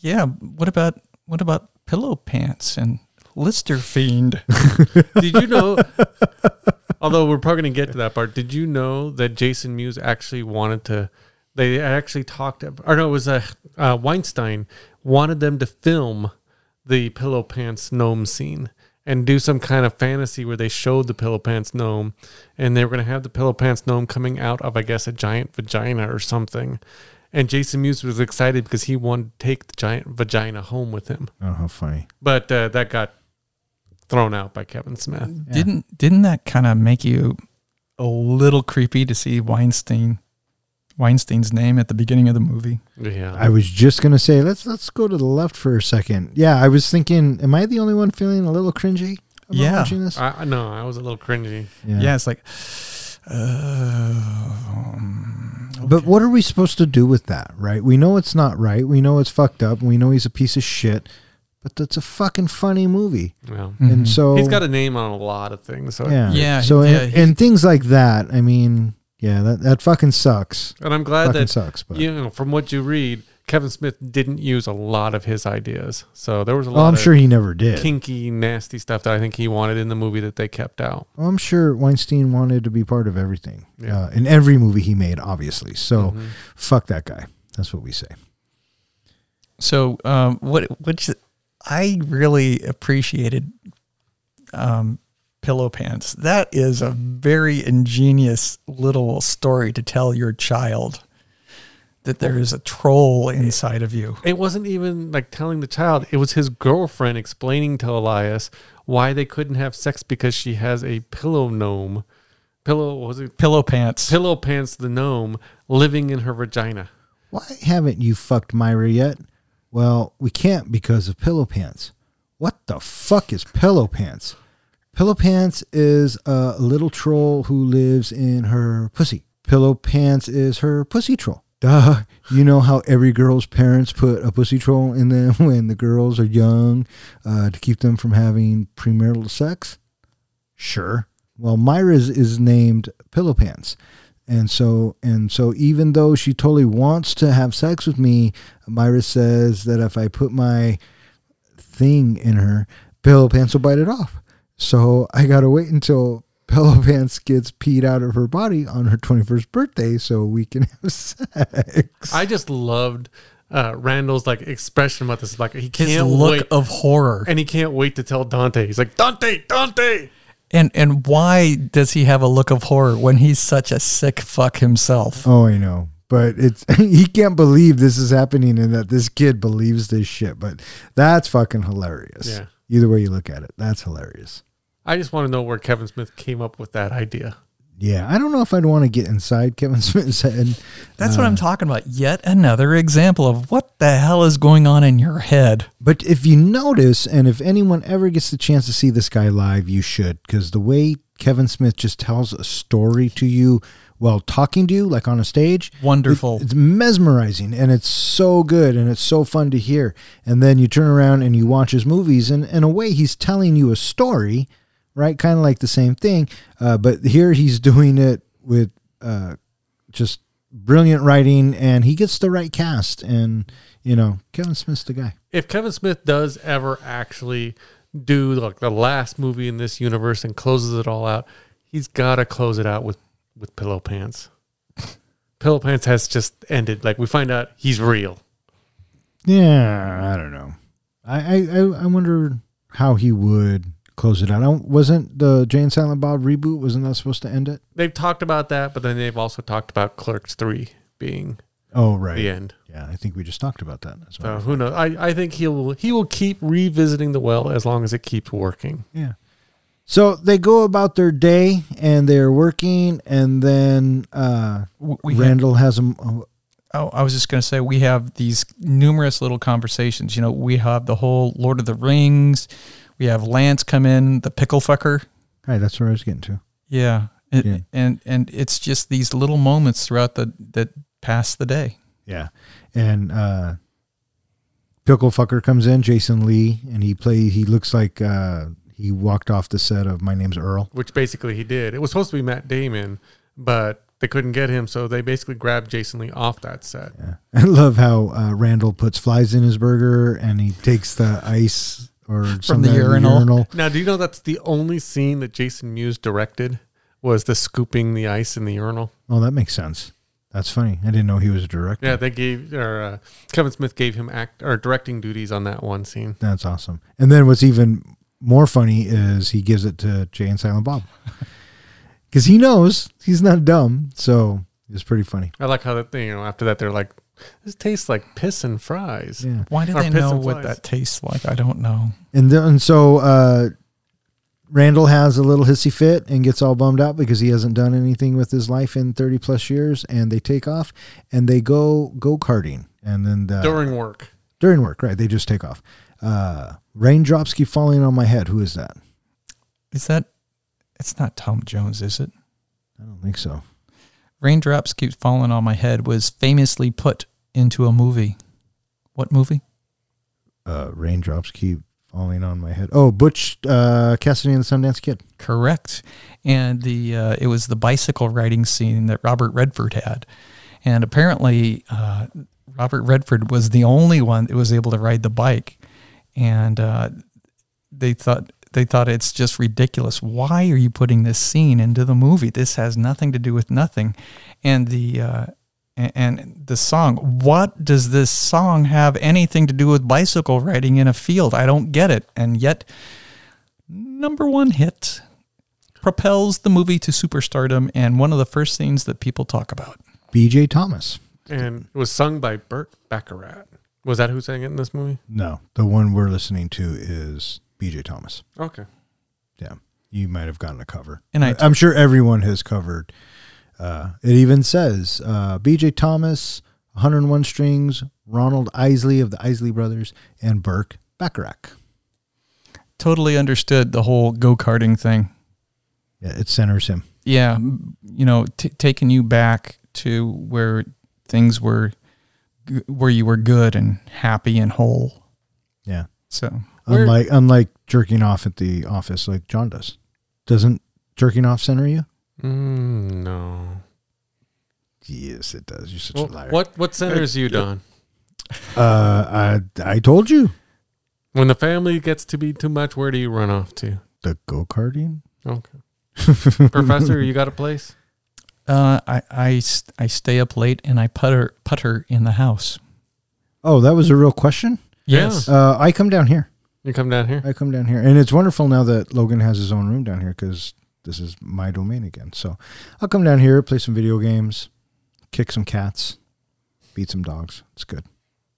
Yeah. What about what about pillow pants and Lister fiend? did you know? although we're probably going to get to that part. Did you know that Jason Mewes actually wanted to? They actually talked. Or no, it was a uh, Weinstein wanted them to film the pillow pants gnome scene and do some kind of fantasy where they showed the pillow pants gnome, and they were going to have the pillow pants gnome coming out of, I guess, a giant vagina or something. And Jason Mewes was excited because he wanted to take the giant vagina home with him, Oh, how funny. but uh, that got thrown out by Kevin Smith. Didn't didn't that kind of make you a little creepy to see Weinstein Weinstein's name at the beginning of the movie. Yeah. I was just gonna say let's let's go to the left for a second. Yeah, I was thinking, am I the only one feeling a little cringy about Yeah. watching this? I, I know. I was a little cringy. Yeah, it's like uh, um, But what are we supposed to do with that, right? We know it's not right. We know it's fucked up. We know he's a piece of shit. But that's a fucking funny movie. Well, Mhm. And so he's got a name on a lot of things. So yeah, Yeah, So yeah, and, he- and things like that. I mean, yeah, that that fucking sucks. And I'm glad fucking that sucks. But you know from what you read, Kevin Smith didn't use a lot of his ideas. So there was a well, lot I'm of sure he never did. kinky, nasty stuff that I think he wanted in the movie that they kept out. Well, I'm sure Weinstein wanted to be part of everything Yeah. uh, in every movie he made, obviously. So Mhm. fuck that guy. That's what we say. So, um, what which I really appreciated, um, pillow pants. That is a very ingenious little story to tell your child that there is a troll inside of you. It wasn't even like telling the child. It was his girlfriend explaining to Elias why they couldn't have sex because she has a pillow gnome. Pillow what was it Pillow pants. pillow pants the gnome living in her vagina. Why haven't you fucked Myra yet? Well, we can't because of Pillow Pants. What the fuck is Pillow Pants? Pillow Pants is a little troll who lives in her pussy. Pillow Pants is her pussy troll. Duh. You know how every girl's parents put a pussy troll in them when the girls are young uh, to keep them from having premarital sex? Sure. Well, Myra's is named Pillow Pants. And so and so even though she totally wants to have sex with me, Myra says that if I put my thing in her, Pillow Pants will bite it off. So I gotta wait until Pillow Pants gets peed out of her body on her 21st birthday so we can have sex. I just loved uh, Randall's like expression about this. Like he can't look wait, of horror. and he can't wait to tell Dante. He's like Dante, Dante. And and why does he have a look of horror when he's such a sick fuck himself? Oh, I know. But it's he can't believe this is happening and that this kid believes this shit. But that's fucking hilarious. Yeah. Either way you look at it, that's hilarious. I just want to know where Kevin Smith came up with that idea. Yeah, I don't know if I'd want to get inside Kevin Smith's head. That's what I'm uh, talking about. Yet another example of what the hell is going on in your head. But if you notice, and if anyone ever gets the chance to see this guy live, you should, because the way Kevin Smith just tells a story to you while talking to you, like on a stage, Wonderful. it- it's mesmerizing, and it's so good, and it's so fun to hear. And then you turn around and you watch his movies, and in a way, he's telling you a story, right? Kind of like the same thing, uh, but here he's doing it with uh, just brilliant writing, and he gets the right cast, and you know, Kevin Smith's the guy. If Kevin Smith does ever actually do like the last movie in this universe and closes it all out, he's got to close it out with with Pillow Pants. Pillow Pants has just ended. Like we find out he's real. Yeah, I don't know. I I, I- I wonder how he would close it out. I don't, wasn't the Jay and Silent Bob reboot? Wasn't that supposed to end it? They've talked about that, but then they've also talked about Clerks Three being Oh, right. the end. Yeah, I think we just talked about that. As well. So who knows? I, I think he'll he will keep revisiting the well as long as it keeps working. Yeah. So they go about their day and they're working, and then uh, W- We have, Randall has a. oh, oh, I was just going to say we have these numerous little conversations. You know, we have the whole Lord of the Rings. We have Lance come in, the pickle fucker. Right, that's where I was getting to. Yeah. It- Yeah. And and it's just these little moments throughout the that pass the day. Yeah, and uh, Pickle Fucker comes in, Jason Lee, and he play. He looks like uh, he walked off the set of My Name's Earl. which basically he did. It was supposed to be Matt Damon, but they couldn't get him, so they basically grabbed Jason Lee off that set. Yeah. I love how uh, Randall puts flies in his burger and he takes the ice or some the kind of urinal. Now, do you know that's the only scene that Jason Mewes directed was the scooping the ice in the urinal? Oh, that makes sense. That's funny. I didn't know he was a director. Yeah, they gave or uh, Kevin Smith gave him act or directing duties on that one scene. That's awesome. And then what's even more funny is he gives it to Jay and Silent Bob because he knows he's not dumb. So it's pretty funny. I like how that thing. You know, after that they're like, "This tastes like piss and fries." Yeah. Why do Or they piss know and what flies. that tastes like? I don't know. And then and so uh, Randall has a little hissy fit and gets all bummed out because he hasn't done anything with his life in 30 plus years. And they take off and they go go karting. And then the, During work. during work, right? They just take off. Uh, raindrops keep falling on my head. Who is that? Is that? It's not Tom Jones, is it? I don't think so. Raindrops keep falling on my head was famously put into a movie. What movie? Uh, raindrops keep falling on my head. Oh, Butch uh, Cassidy and the Sundance Kid. Correct. And the uh, it was the bicycle riding scene that Robert Redford had, and apparently uh, Robert Redford was the only one that was able to ride the bike, and uh, they thought they thought it's just ridiculous. Why are you putting this scene into the movie? This has nothing to do with nothing, and the. Uh, a- and the song, what does this song have anything to do with bicycle riding in a field? I don't get it. And yet, number one hit propels the movie to superstardom and one of the first things that people talk about. B.J. Thomas. And it was sung by Burt Bacharach. Was that who sang it in this movie? No, the one we're listening to is B.J. Thomas. Okay. Yeah, you might have gotten a cover, And I- I'm sure everyone has covered. Uh, it even says uh, B.J. Thomas, 101 strings, Ronald Isley of the Isley Brothers, and Burt Bacharach. Totally understood the whole go karting thing. Yeah, it centers him. Yeah, you know, t- taking you back to where things were, g- where you were good and happy and whole. Yeah, So Where- unlike unlike jerking off at the office like John does. Doesn't jerking off center you? Mm, no. Yes, it does. You're such Well, a liar. what what centers you, Don? Uh, I I told you When the family gets to be too much, where do you run off to? the go karting. Okay. Professor, you got a place? uh, I, I, s- I stay up late and I putter putter in the house. Oh, that was a real question. Yes. Uh, I come down here. You come down here? I come down here, and it's wonderful now that Logan has his own room down here because this is my domain again. So I'll come down here, play some video games, kick some cats, beat some dogs. It's good.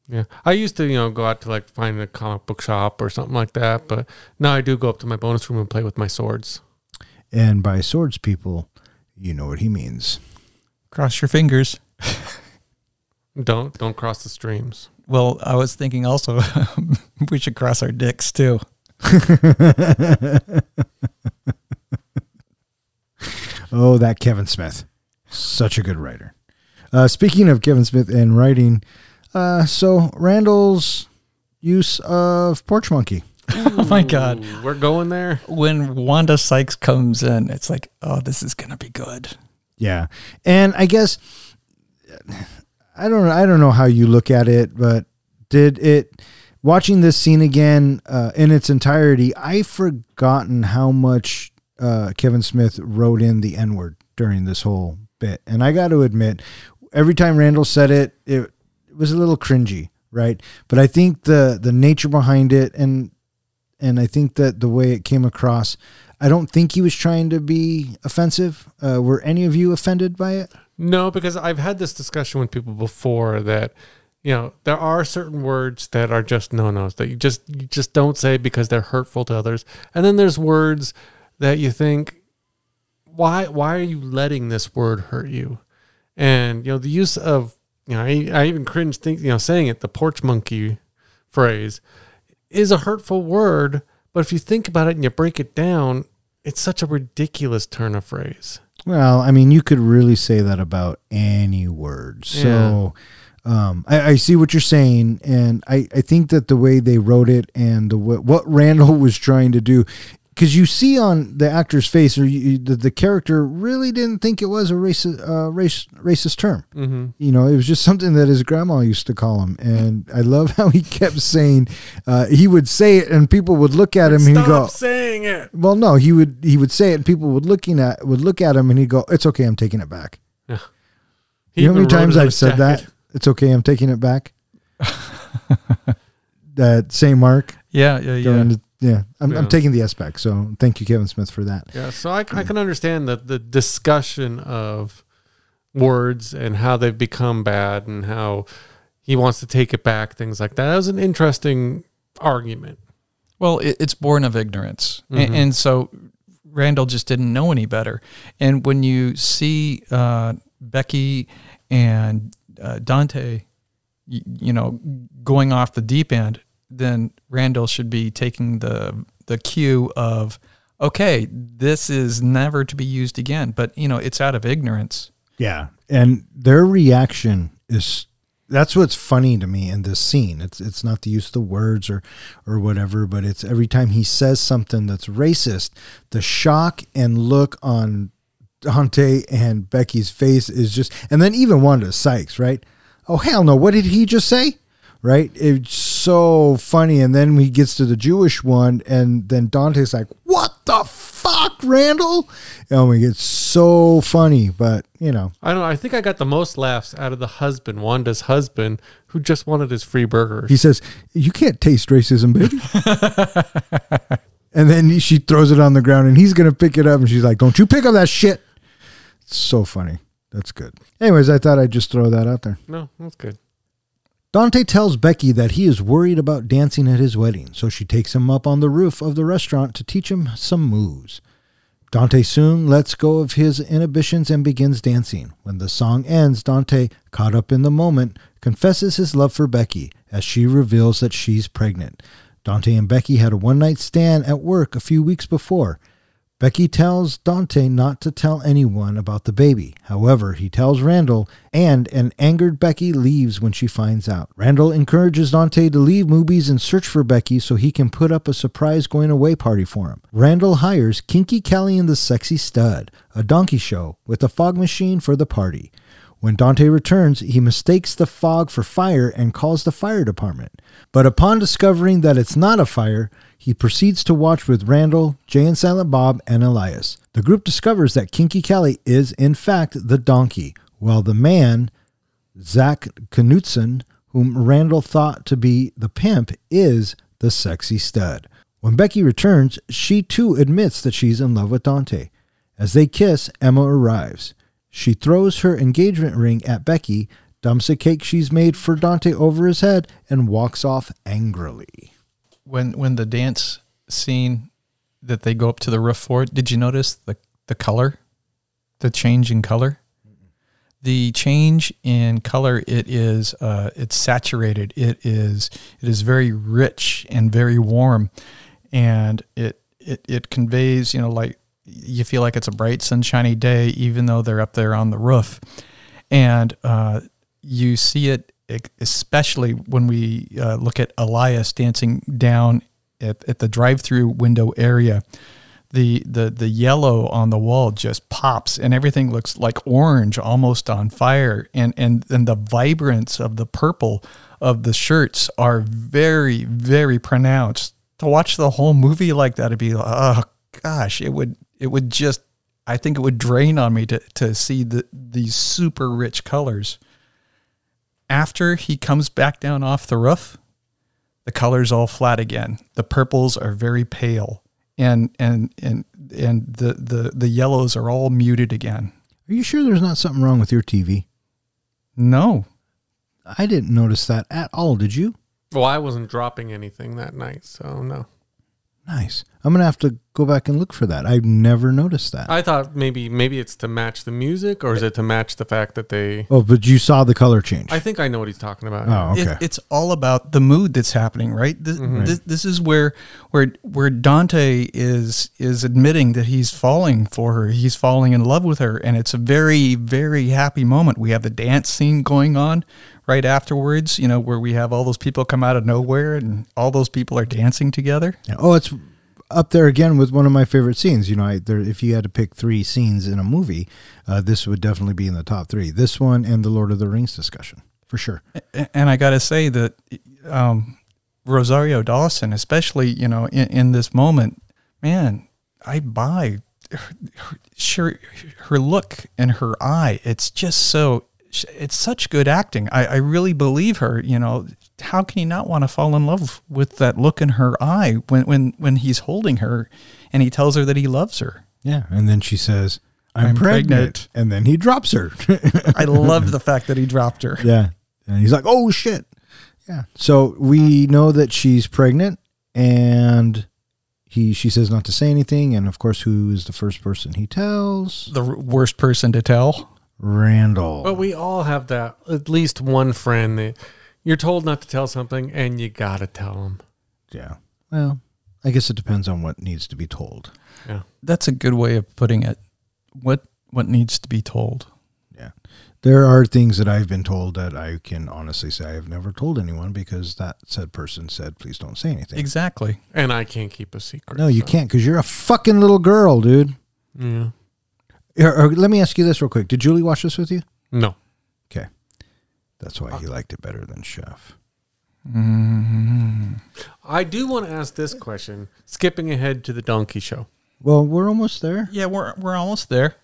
Yeah. I used to, you know, go out to like find a comic book shop or something like that, but now I do go up to my bonus room and play with my swords. And by swords, people, you know what he means. Cross your fingers. Don't don't cross the streams. Well, I was thinking also we should cross our dicks too. Oh, that Kevin Smith, such a good writer. Uh, speaking of Kevin Smith and writing, uh, so Randall's use of Porch Monkey. Oh my God. We're going there. When Wanda Sykes comes in, it's like, oh, this is going to be good. Yeah, and I guess I don't I don't know how you look at it, but did it watching this scene again uh, in its entirety? I've forgotten how much uh, Kevin Smith wrote in the N word during this whole bit, and I got to admit, every time Randall said it, it, it was a little cringy, right? But I think the the nature behind it, and and I think that the way it came across. I don't think he was trying to be offensive. Uh, were any of you offended by it? No, because I've had this discussion with people before that you know there are certain words that are just no nos that you just you just don't say because they're hurtful to others, and then there's words that you think why why are you letting this word hurt you? And you know the use of you know I, I even cringe think you know saying it the porch monkey phrase is a hurtful word, but if you think about it and you break it down, it's such a ridiculous turn of phrase. Well, I mean, you could really say that about any word. So um, I, I see what you're saying, and I, I think that the way they wrote it and the what, what Randall was trying to do, because you see on the actor's face, or you, the, the character really didn't think it was a racist uh, race racist term. Mm-hmm. You know, it was just something that his grandma used to call him, and I love how he kept saying uh, he would say it, and people would look at him and he'd go, saying it. well, no, he would he would say it, and people would looking at would look at him, and he'd go, "It's okay, I'm taking it back." He you know how many times I've said jacket. that? It's okay, I'm taking it back. that St. Mark, Yeah, yeah, going yeah. I'm, I'm taking the S back. So thank you, Kevin Smith, for that. Yeah, so I, I can understand the the discussion of words and how they've become bad and how he wants to take it back, things like that. That was an interesting argument. Well, it, it's born of ignorance, and, and so Randall just didn't know any better. And when you see uh, Becky and uh, Dante, you, you know, going off the deep end, then Randall should be taking the the cue of, okay, this is never to be used again. But you know, it's out of ignorance. Yeah, and their reaction is that's what's funny to me in this scene. It's it's not the use of the words or or whatever, but it's every time he says something that's racist, the shock and look on Dante and Becky's face is just, and then even Wanda Sykes, right? Oh hell no! What did he just say? Right? It's so funny, and then he gets to the Jewish one, and then Dante's like, "What the fuck, Randall?" And we get so funny, but you know, I don't know. I think I got the most laughs out of the husband, Wanda's husband, who just wanted his free burger. He says, "You can't taste racism, baby." and then she throws it on the ground, and he's gonna pick it up, and she's like, "Don't you pick up that shit!" It's so funny. That's good. Anyways, I thought I'd just throw that out there. no, that's good. Dante tells Becky that he is worried about dancing at his wedding, so she takes him up on the roof of the restaurant to teach him some moves. Dante soon lets go of his inhibitions and begins dancing. When the song ends, Dante, caught up in the moment, confesses his love for Becky as she reveals that she's pregnant. Dante and Becky had a one night stand at work a few weeks before. Becky tells Dante not to tell anyone about the baby. However, he tells Randall, and an angered Becky leaves when she finds out. Randall encourages Dante to leave movies and search for Becky so he can put up a surprise going away party for him. Randall hires Kinky Kelly and the Sexy Stud, a donkey show, with a fog machine for the party. When Dante returns, he mistakes the fog for fire and calls the fire department. But upon discovering that it's not a fire, he proceeds to watch with Randall, Jay and Silent Bob, and Elias. The group discovers that Kinky Kelly is, in fact, the donkey, while the man, Zak Knutson, whom Randall thought to be the pimp, is the sexy stud. When Becky returns, she too admits that she's in love with Dante. As they kiss, Emma arrives. She throws her engagement ring at Becky, dumps a cake she's made for Dante over his head, and walks off angrily. When when the dance scene that they go up to the roof for, did you notice the the color, the change in color? The change in color it is uh, it's saturated. It is it is very rich and very warm, and it it it conveys you know like you feel like it's a bright sunshiny day even though they're up there on the roof, and uh, you see it especially when we uh, look at Elias dancing down at, at the drive-through window area. The, the the yellow on the wall just pops and everything looks like orange almost on fire and and and the vibrance of the purple of the shirts are very very pronounced to watch the whole movie like that it'd be like, oh gosh it would it would just I think it would drain on me to to see the these super rich colors after he comes back down off the roof, the color's all flat again. The purples are very pale, and and and and the the the yellows are all muted again. Are you sure there's not something wrong with your TV? No, I didn't notice that at all, did you? Well, I wasn't dropping anything that night, so no. Nice. I'm going to have to go back and look for that. I've never noticed that. I thought maybe maybe it's to match the music, or is it to match the fact that they? oh, but you saw the color change. I think I know what he's talking about. oh, It- okay. it's all about the mood that's happening, right? This, mm-hmm. this, this is where where where Dante is is admitting that he's falling for her. He's falling in love with her, and it's a very very happy moment. We have the dance scene going on right afterwards. You know, where we have all those people come out of nowhere, and all those people are dancing together. Yeah. Oh, it's up there again with one of my favorite scenes. You know, I, there, if you had to pick three scenes in a movie, uh, this would definitely be in the top three. This one and the Lord of the Rings discussion, for sure. And I got to say that um, Rosario Dawson, especially you know in, in this moment, man, I buy her, her, her look and her eye. It's just so it's such good acting. I, I really believe her. You know, how can you not want to fall in love with that look in her eye when when when he's holding her and he tells her that he loves her? Yeah. And then she says, I'm, I'm pregnant. pregnant. And then he drops her. I love the fact that he dropped her. yeah. And he's like, oh, shit. Yeah. So we know that she's pregnant and he she says not to say anything, and of course, who is the first person he tells? The worst person to tell. Randall. But we all have that at least one friend that you're told not to tell something and you gotta tell them. yeah. Well, I guess it depends on what needs to be told. Yeah. That's a good way of putting it. What what needs to be told? Yeah. There are things that I've been told that I can honestly say I have never told anyone because that said person said, please don't say anything. Exactly. And I can't keep a secret. No, you so, can't because you're a fucking little girl, dude. Yeah. Or, or let me ask you this real quick. Did Julie watch this with you? No. Okay. That's why he liked it better than Chef. I do want to ask this question, skipping ahead to the donkey show. Well, we're almost there. Yeah, we're we're almost there.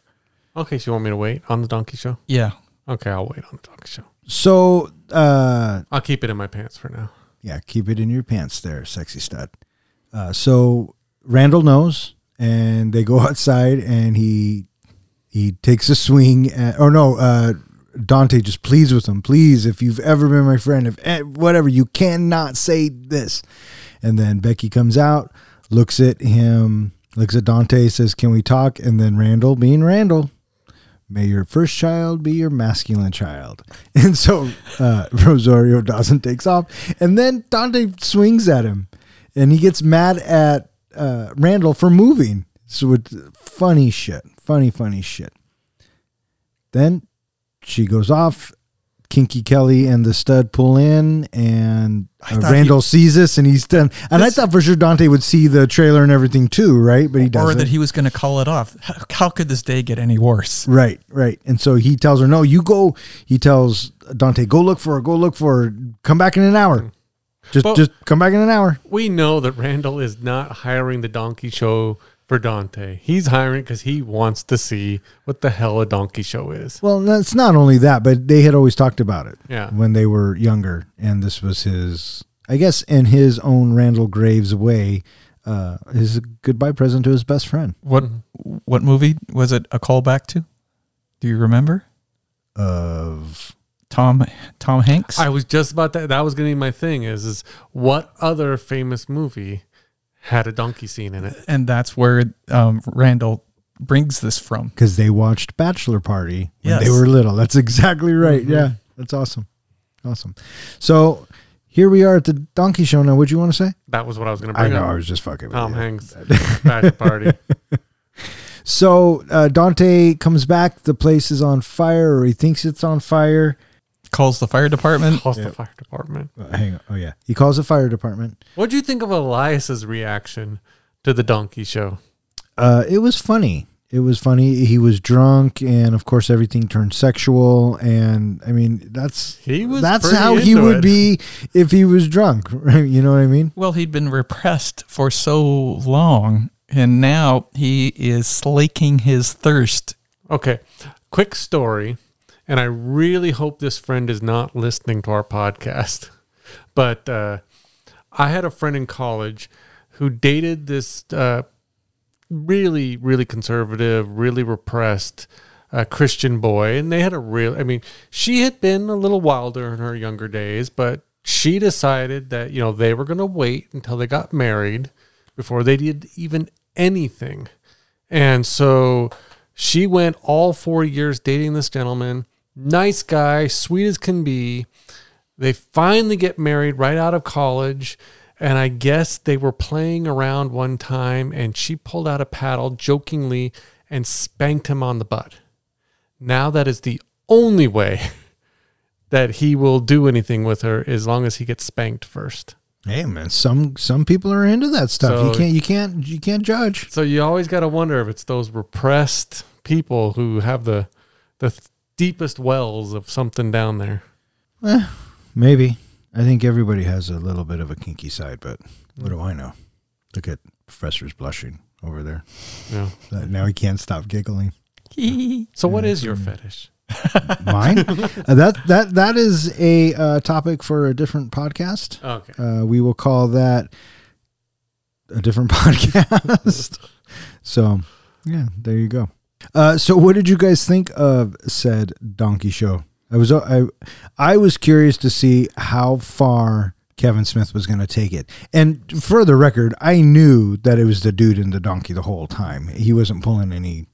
Okay, so you want me to wait on the donkey show? Yeah. Okay, I'll wait on the donkey show. So, uh, I'll keep it in my pants for now. yeah, keep it in your pants there, sexy stud. Uh, so Randall knows, and they go outside, and he he takes a swing. At, or no, uh, Dante just pleads with him, please, if you've ever been my friend, if eh, whatever, you cannot say this. And then Becky comes out, looks at him, looks at Dante, says, "Can we talk?" And then Randall, being Randall, may your first child be your masculine child. And so uh, Rosario Dawson takes off, and then Dante swings at him, and he gets mad at uh, Randall for moving. So it's funny shit, funny, funny shit. Then she goes off. Kinky Kelly and the stud pull in, and uh, Randall sees this, and he's done. And I thought for sure Dante would see the trailer and everything too, right? But he doesn't. Or that he was going to call it off. How, how could this day get any worse? Right, right. And so he tells her, "No, you go." He tells Dante, "Go look for her. Go look for her. Come back in an hour. Just, just come back in an hour." We know that Randall is not hiring the donkey show for Dante. He's hiring because he wants to see what the hell a donkey show is. Well, it's not only that, but they had always talked about it Yeah. when they were younger, and this was his, I guess, in his own Randall Graves way, uh, his goodbye present to his best friend. What what movie was it a callback to? Do you remember? Of Tom Tom Hanks. I was just about that. That was going to be my thing. Is is what other famous movie had a donkey scene in it? and that's where um, Randall brings this from. because they watched Bachelor Party when Yes. they were little. That's exactly right. Yeah, that's awesome, awesome. So here we are at the Donkey Show now. What do you want to say? That was what I was going to I bring know. up. I was just fucking with Tom you. Hanks bachelor party. So uh, Dante comes back. The place is on fire, or he thinks it's on fire. Calls the fire department. Calls the fire department. Uh, hang on. Oh yeah, he calls the fire department. What do you think of Elias's reaction to the donkey show? Uh, it was funny. It was funny. He was drunk, and of course, everything turned sexual. And I mean, that's He was. that's pretty how he into would it. be if he was drunk. Right? You know what I mean? Well, he'd been repressed for so long, and now he is slaking his thirst. Okay, quick story, and I really hope this friend is not listening to our podcast. But uh, I had a friend in college who dated this uh, really, really conservative, really repressed uh, Christian boy, and they had a real. I mean, she had been a little wilder in her younger days, but she decided that you know they were going to wait until they got married before they did even anything. And so she went all four years dating this gentleman. Nice guy, sweet as can be. They finally get married right out of college. And I guess they were playing around one time and she pulled out a paddle jokingly and spanked him on the butt. Now that is the only way that he will do anything with her as long as he gets spanked first. Hey man, some some people are into that stuff. you can't you can't you can't judge. So you always got to wonder if it's those repressed people who have the the th- deepest wells of something down there. Eh, maybe. I think everybody has a little bit of a kinky side, but what do I know? Look at Professor's blushing over there. Yeah. Uh, Now he can't stop giggling. So what is your fetish? Mine? Uh, that that that is a uh, topic for a different podcast. Okay. Uh, we will call that a different podcast. so, yeah, there you go. Uh, so, what did you guys think of said donkey show? I was I I was curious to see how far Kevin Smith was going to take it. And for the record, I knew that it was the dude in the donkey the whole time. He wasn't pulling any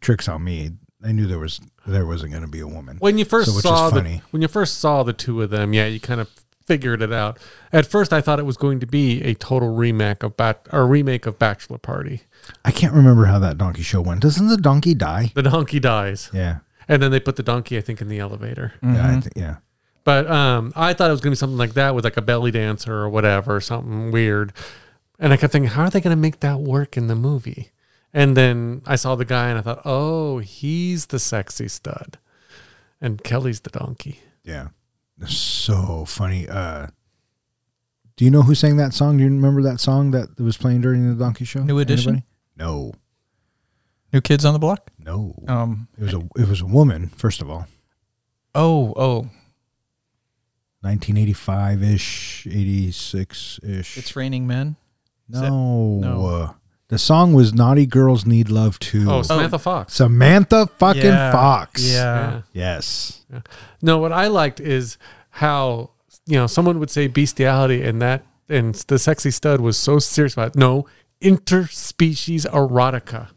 tricks on me. I knew there was there wasn't going to be a woman. When you first So, saw the funny. when you first saw the two of them, yeah, you kind of figured it out. At first, I thought it was going to be a total remake of Bat or remake of Bachelor Party. I can't remember how that donkey show went. Doesn't the donkey die? The donkey dies, Yeah. and then they put the donkey, I think, in the elevator. Yeah, I think yeah. But um, I thought it was going to be something like that with like a belly dancer or whatever, something weird. And I kept thinking, how are they going to make that work in the movie? And then I saw the guy and I thought, oh, he's the sexy stud, and Kelly's the donkey. Yeah. So funny. Uh Do you know who sang that song? Do you remember that song that was playing during the donkey show? New Edition? Anybody? No. New Kids on the Block. No. Um. It was a it was a woman, first of all. Oh. Oh. 1985 ish, 86 ish. It's Raining Men. is that- no. no. Uh, the song was Naughty Girls Need Love Too. Oh, Samantha Fox. Samantha fucking Yeah, Fox. Yeah. Yes. No, what I liked is how you know someone would say bestiality, and that and the sexy stud was so serious about it. no interspecies erotica.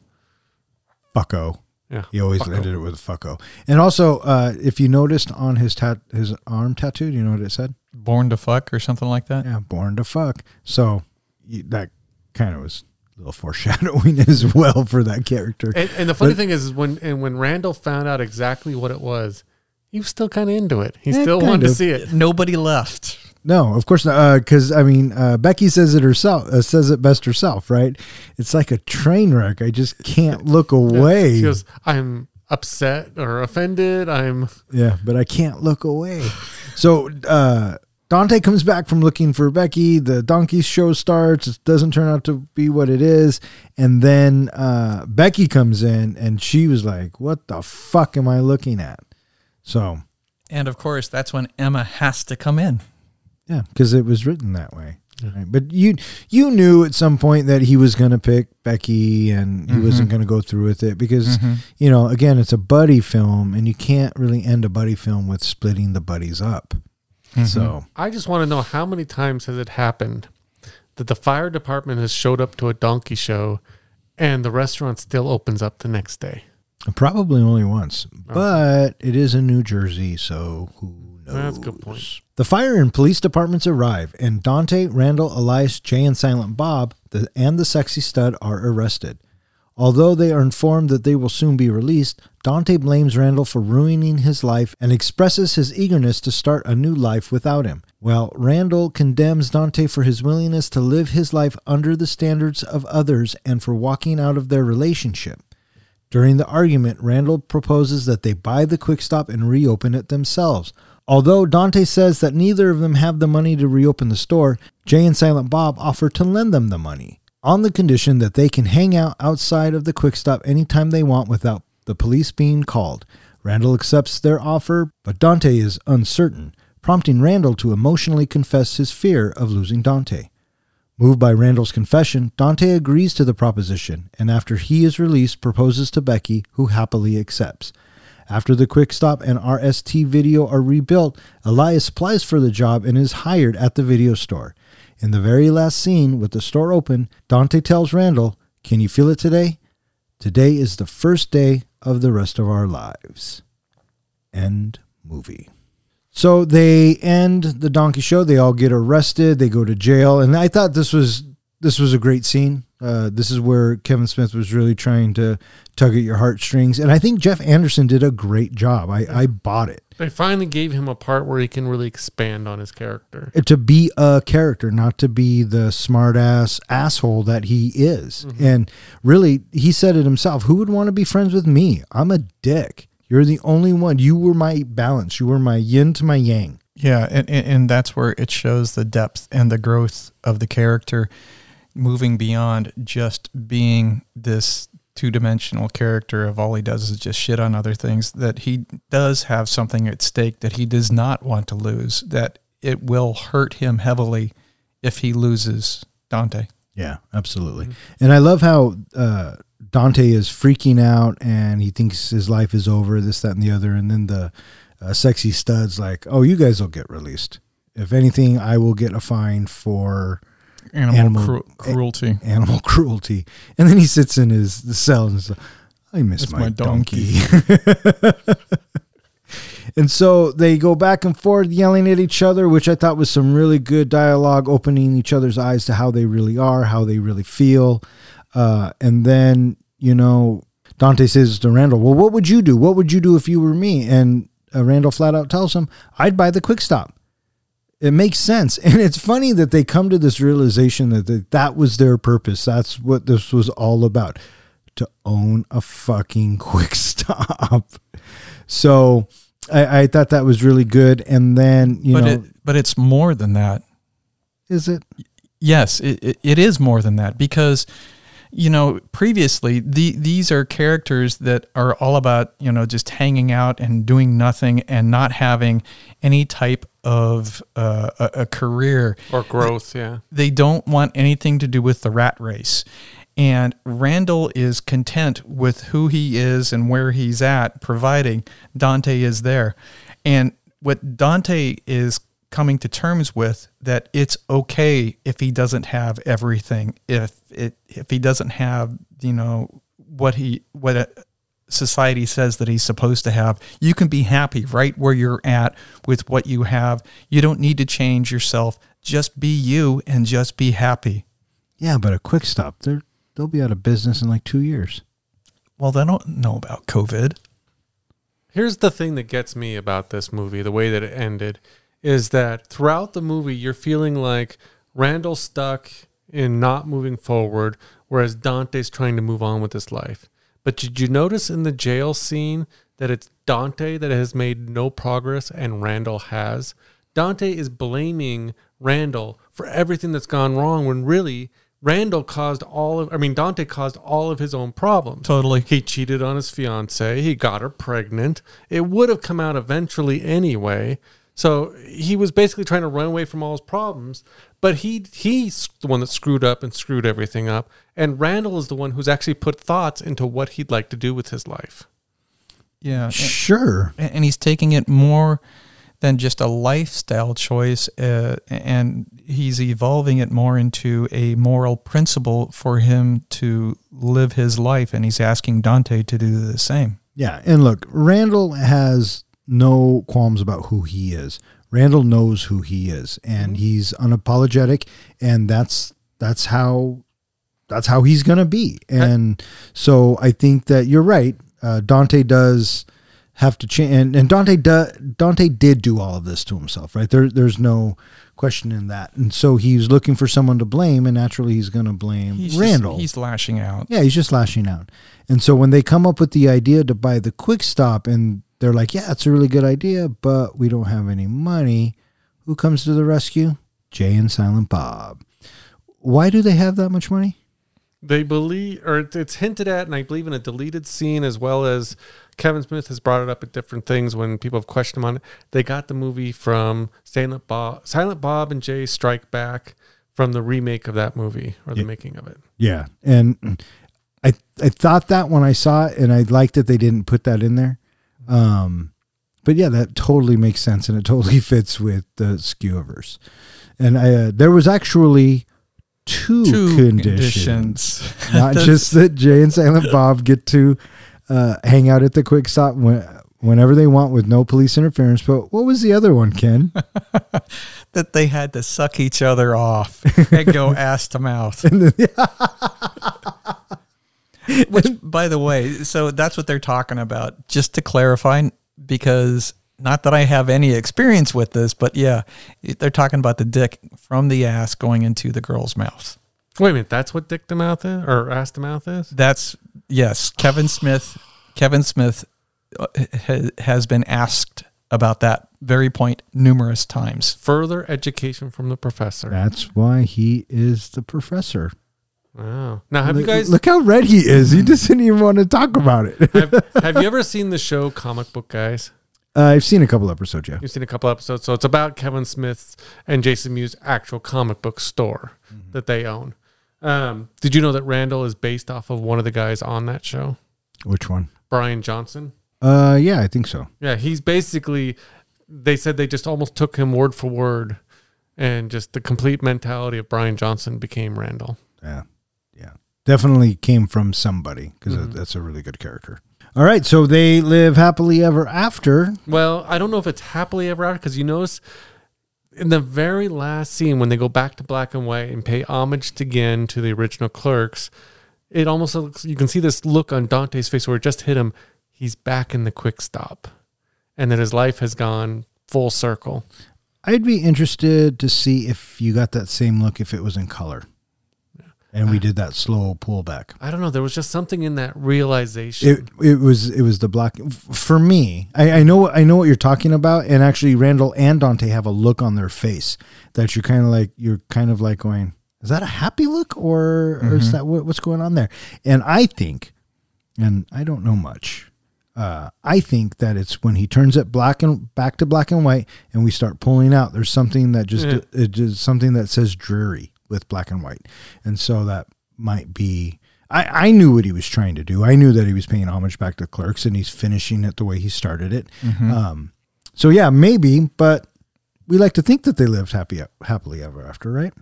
Fucko. Yeah, He always fucko. ended it with a fucko. And also, uh, if you noticed on his tat his arm tattoo, do you know what it said? Born to Fuck or something like that. Yeah, born to fuck. So that kind of was a little foreshadowing as well for that character. And, and the funny But- thing is, is when and when Randall found out exactly what it was, he was still kind of into it. He Yeah, still kind wanted to see it. Nobody left. No, of course not. Because I mean, uh, Becky says it herself. Uh, says it best herself, right? It's like a train wreck. I just can't look away. She goes, "I'm upset or offended. I'm Yeah, but I can't look away. So uh, Dante comes back from looking for Becky. The donkey show starts. It doesn't turn out to be what it is. And then uh, Becky comes in and she was like, What the fuck am I looking at? So, And of course, that's when Emma has to come in. yeah, because it was written that way. Right? But you you knew at some point that he was going to pick Becky and he wasn't going to go through with it because you know again it's a buddy film and you can't really end a buddy film with splitting the buddies up. So mm-hmm. I just want to know how many times has it happened that the fire department has showed up to a donkey show and the restaurant still opens up the next day. Probably only once, oh. but it is in New Jersey, so who knows? That's a good point. The fire and police departments arrive, and Dante, Randall, Elias, Jay, and Silent Bob, the, and the sexy stud are arrested. Although they are informed that they will soon be released, Dante blames Randall for ruining his life and expresses his eagerness to start a new life without him. While Randall condemns Dante for his willingness to live his life under the standards of others and for walking out of their relationship. During the argument, Randall proposes that they buy the quick stop and reopen it themselves. Although Dante says that neither of them have the money to reopen the store, Jay and Silent Bob offer to lend them the money on the condition that they can hang out outside of the quick stop anytime they want without the police being called. Randall accepts their offer, but Dante is uncertain, prompting Randall to emotionally confess his fear of losing Dante. Moved by Randall's confession, Dante agrees to the proposition and after he is released proposes to Becky, who happily accepts. After the quick stop and RST video are rebuilt, Elias applies for the job and is hired at the video store. In the very last scene, with the store open, Dante tells Randall, Can you feel it today? Today is the first day of the rest of our lives. End movie. So they end the donkey show. They all get arrested. They go to jail, and I thought this was this was a great scene. Uh, this is where Kevin Smith was really trying to tug at your heartstrings, and I think Jeff Anderson did a great job. I, I bought it They finally gave him a part where he can really expand on his character. to be a character, not to be the smart ass asshole that he is. And really, he said it himself. Who would want to be friends with me? I'm a dick. You're the only one. You were my balance. You were my yin to my yang. Yeah, and, and, and that's where it shows the depth and the growth of the character moving beyond just being this two-dimensional character of all he does is just shit on other things that he does have something at stake that he does not want to lose that it will hurt him heavily if he loses Dante. Yeah, absolutely. And I love how uh, Dante is freaking out and he thinks his life is over, this, that, and the other. And then the uh, sexy stud's like, oh, you guys will get released. If anything, I will get a fine for Animal, Animal- cru- cruelty. animal cruelty. And then he sits in his cell and says, I miss my, my donkey. and so they go back and forth yelling at each other, which I thought was some really good dialogue, opening each other's eyes to how they really are, how they really feel. Uh, and then, you know, Dante says to Randall, Well, what would you do? What would you do if you were me? And uh, Randall flat out tells him, I'd buy the quick stop. It makes sense. And it's funny that they come to this realization that that, that was their purpose. That's what this was all about to own a fucking quick stop. So I, I thought that was really good. And then, you but know, it, but it's more than that. is it? Yes, it, it, it is more than that because you know previously the, these are characters that are all about you know just hanging out and doing nothing and not having any type of uh, a, a career Or growth, yeah. they don't want anything to do with the rat race. And Randall is content with who he is and where he's at, providing Dante is there. And what Dante is coming to terms with that it's okay if he doesn't have everything, if it if he doesn't have, you know, what he what a, society says that he's supposed to have. You can be happy right where you're at with what you have. You don't need to change yourself. Just be you and just be happy. Yeah, but a quick stop, they're, they'll be out of business in like two years. Well, they don't know about COVID. Here's the thing that gets me about this movie, the way that it ended, is that throughout the movie, you're feeling like Randall's stuck in not moving forward, whereas Dante's trying to move on with his life. But did you notice in the jail scene that it's Dante that has made no progress and Randall has? Dante is blaming Randall for everything that's gone wrong when really Randall caused all of, I mean, Dante caused all of his own problems. Totally. He cheated on his fiance. He got her pregnant. It would have come out eventually anyway. So he was basically trying to run away from all his problems. But he he's the one that screwed up and screwed everything up. And Randall is the one who's actually put thoughts into what he'd like to do with his life. Yeah. Sure. And, and he's taking it more than just a lifestyle choice, uh, and he's evolving it more into a moral principle for him to live his life. And he's asking Dante to do the same. Yeah, and look, Randall has no qualms about who he is. Randall knows who he is, and he's unapologetic, and that's that's how that's how he's gonna be. And so I think that you're right. Uh, Dante does have to change, and, and Dante do, Dante did do all of this to himself, right? There, there's no question in that. And so he's looking for someone to blame, and naturally he's going to blame He's Randall. Just, he's lashing out. Yeah, he's just lashing out. And so when they come up with the idea to buy the quick stop and they're like, yeah, it's a really good idea, but we don't have any money, who comes to the rescue? Jay and Silent Bob. Why do they have that much money? They believe, or it's- hinted at, and I believe in a deleted scene, as well as Kevin Smith has brought it up at different things when people have questioned him on it. They got the movie from Silent Bob, Silent Bob and Jay Strike Back from the remake of that movie or the Yeah. making of it. Yeah. And I I thought that when I saw it and I liked that they didn't put that in there. Um but yeah, that totally makes sense and it totally fits with the Skewverse. And I, uh, there was actually two, Two conditions. conditions. not just that Jay and Silent Bob get to uh, hang out at the quick stop when, whenever they want with no police interference. But what was the other one, Ken? that they had to suck each other off and go ass to mouth. Which, by the way, so that's what they're talking about. Just to clarify, because not that I have any experience with this, but yeah, they're talking about the dick from the ass going into the girl's mouth. Wait a minute, that's what Dick the Mouth is, or Ass the Mouth is? That's yes, Kevin Smith. Kevin Smith uh, has been asked about that very point numerous times. Further education from the professor. That's why he is the professor. Wow. Now, have you Look- guys look how red he is? He just didn't even want to talk about it. have, have you ever seen the show Comic Book Guys? Uh, I've seen a couple episodes, yeah. You've seen a couple episodes. So it's about Kevin Smith's and Jason Mewes' actual comic book store that they own. Um, did you know that Randall is based off of one of the guys on that show, Which one? Bryan Johnson? Uh, yeah, I think so. Yeah, he's basically they said they just almost took him word for word, and just the complete mentality of Bryan Johnson became Randall. Yeah, definitely came from somebody because Mhm. that's a really good character. All right, so they live happily ever after. Well, I don't know if it's happily ever after because you notice in the very last scene when they go back to black and white and pay homage again to the original clerks, it almost looks you can see this look on Dante's face where it just hit him. He's back in the quick stop, and that his life has gone full circle. I'd be interested to see if you got that same look if it was in color, and we did that slow pullback. I don't know. There was just something in that realization. It it was it was the black for me. I, I know I know what you're talking about, and actually Randall and Dante have a look on their face that you're kind of like you're kind of like going, is that a happy look or or is that what, what's going on there? And I think, and I don't know much. Uh, I think that it's when he turns it black and back to black and white, and we start pulling out. There's something that just Yeah. it is something that says dreary with black and white, and so that might be. I, I knew what he was trying to do. I knew that he was paying homage back to Clerks, and he's finishing it the way he started it. Um, so yeah, maybe, but we like to think that they lived happy happily ever after, right?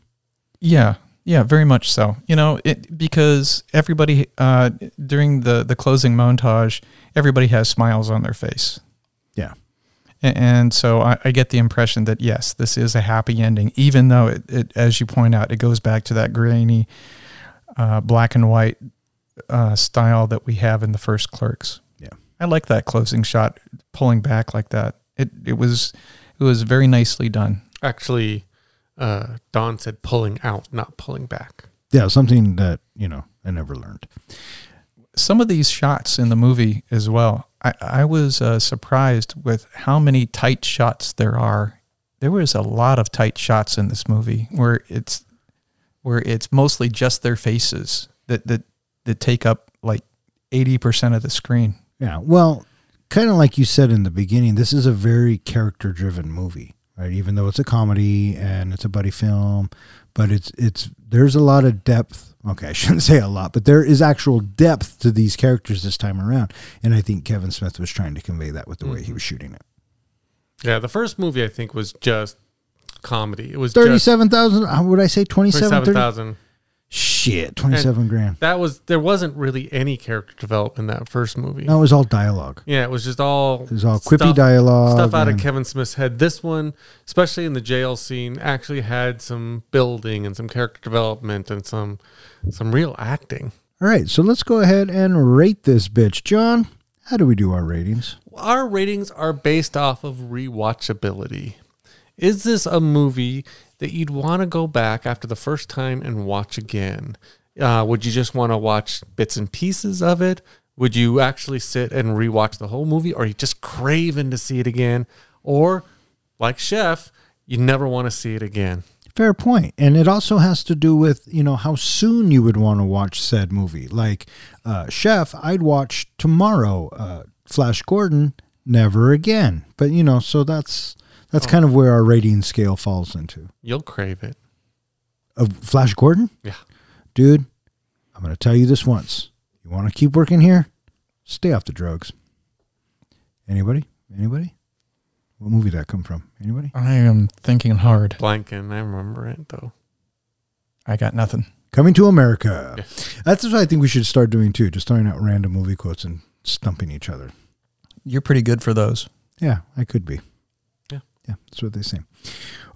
Yeah, yeah, very much so. You know, it because everybody uh, during the the closing montage, everybody has smiles on their face, Yeah. A- and so I, I get the impression that yes, this is a happy ending, even though it, it as you point out, it goes back to that grainy, uh, black and white uh, style that we have in the first Clerks. Yeah. I like that closing shot, pulling back like that. It it was it was very nicely done. Actually, uh, Don said pulling out, not pulling back. Yeah, something that you know I never learned. some of these shots in the movie as well. I, I was uh, surprised with how many tight shots there are. There was a lot of tight shots in this movie where it's where it's mostly just their faces that that that take up like eighty percent of the screen. Yeah, well, kind of like you said in the beginning, this is a very character driven movie, right? Even though it's a comedy and it's a buddy film, but it's it's there's a lot of depth. Okay, I shouldn't say a lot, but there is actual depth to these characters this time around, and I think Kevin Smith was trying to convey that with the way he mm-hmm. was shooting it. Yeah, the first movie I think was just comedy. It was Thirty-seven thousand. How would I say? Twenty-seven. twenty-seven 30? thousand. Shit, twenty-seven grand. That was there wasn't really any character development in that first movie. No, it was all dialogue. Yeah, it was just all It was all quippy stuff- dialogue. stuff out of and- Kevin Smith's head. This one, especially in the jail scene, actually had some building and some character development and some some real acting. All right, so let's go ahead and rate this bitch, John. How do we do our ratings? Our ratings are based off of rewatchability. Is this a movie that you'd want to go back after the first time and watch again? Uh, would you just want to watch bits and pieces of it? Would you actually sit and rewatch the whole movie? Or are you just craving to see it again? Or, like Chef, you never want to see it again? Fair point. And it also has to do with, you know, how soon you would want to watch said movie. Like uh, Chef, I'd watch tomorrow. Uh, Flash Gordon, never again. But, you know, so that's that's oh. kind of where our rating scale falls into. You'll crave it. Of Flash Gordon? Yeah. Dude, I'm going to tell you this once. You want to keep working here? Stay off the drugs. Anybody? Anybody? What movie did that come from? Anybody? I am thinking hard. Blanking. I remember it, though. I got nothing. Coming to America. Yeah. That's what I think we should start doing too. Just throwing out random movie quotes and stumping each other. You're pretty good for those. Yeah, I could be. Yeah. Yeah, that's what they say.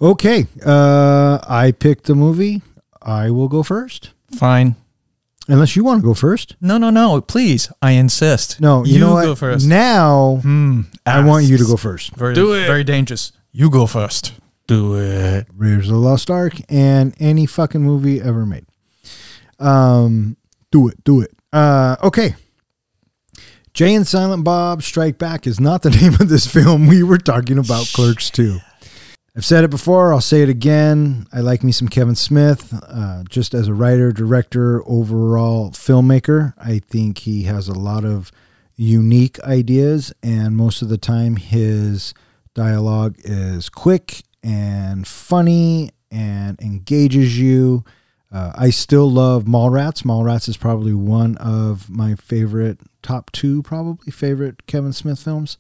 Okay. Uh I picked the movie. I will go first. Fine. Unless you want to go first. No, no, no. Please, I insist. No, you, know what? go first. Now Hmm. I want you to go first. Very, Do it. Very dangerous. You go first. Do it. Raiders of the Lost Ark and any fucking movie ever made. Um, do it, do it. Uh, okay. Jay and Silent Bob Strike Back is not the name of this film. We were talking about Clerks 2. I've said it before, I'll say it again. I like me some Kevin Smith, uh, just as a writer, director, overall filmmaker. I think he has a lot of unique ideas, and most of the time, his dialogue is quick and funny and engages you. Uh, I still love Mallrats. Mallrats is probably one of my favorite, top two, probably favorite Kevin Smith films.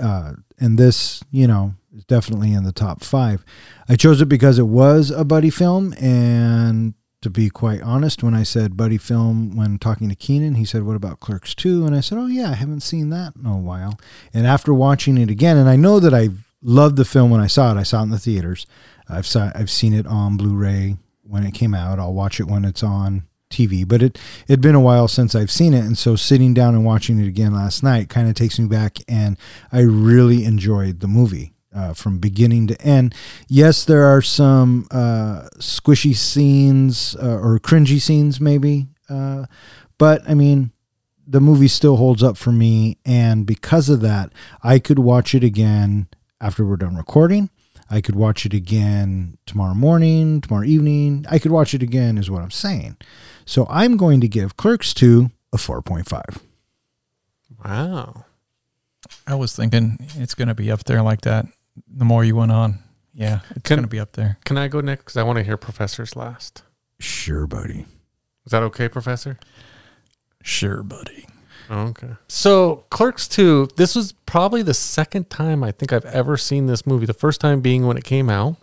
uh, and this, you know, is definitely in the top five. I chose it because it was a buddy film, and to be quite honest, when I said buddy film when talking to Keenan, he said, "What about Clerks 2? And I said, "Oh yeah, I haven't seen that in a while." And after watching it again, and I know that I loved the film when I saw it. I saw it in the theaters. I've saw I've seen it on Blu-ray when it came out. I'll watch it when it's on TV, but it it'd been a while since I've seen it, and so sitting down and watching it again last night kind of takes me back, and I really enjoyed the movie. Uh, from beginning to end. Yes, there are some uh, squishy scenes uh, or cringy scenes, maybe, uh, but I mean, the movie still holds up for me, and because of that, I could watch it again after we're done recording. I could watch it again tomorrow morning, tomorrow evening. I could watch it again, is what I'm saying. So I'm going to give Clerks 2 a 4.5. Wow. I was thinking it's going to be up there like that. The more you went on, yeah, it's going to be up there. Can I go next? Because I want to hear Professor's last. Sure, buddy. Is that okay, Professor? Sure, buddy. Oh, okay. So Clerks 2, this was probably the second time I think I've ever seen this movie. The first time being when it came out.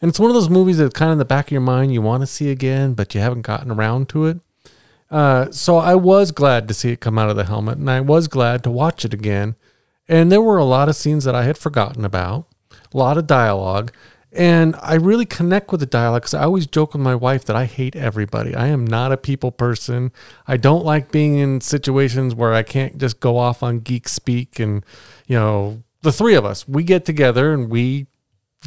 And it's one of those movies that kind of in the back of your mind you want to see again, but you haven't gotten around to it. Uh, so I was glad to see it come out of the helmet, and I was glad to watch it again. And there were a lot of scenes that I had forgotten about, a lot of dialogue. And I really connect with the dialogue because I always joke with my wife that I hate everybody. I am not a people person. I don't like being in situations where I can't just go off on geek speak. And, you know, the three of us, we get together and we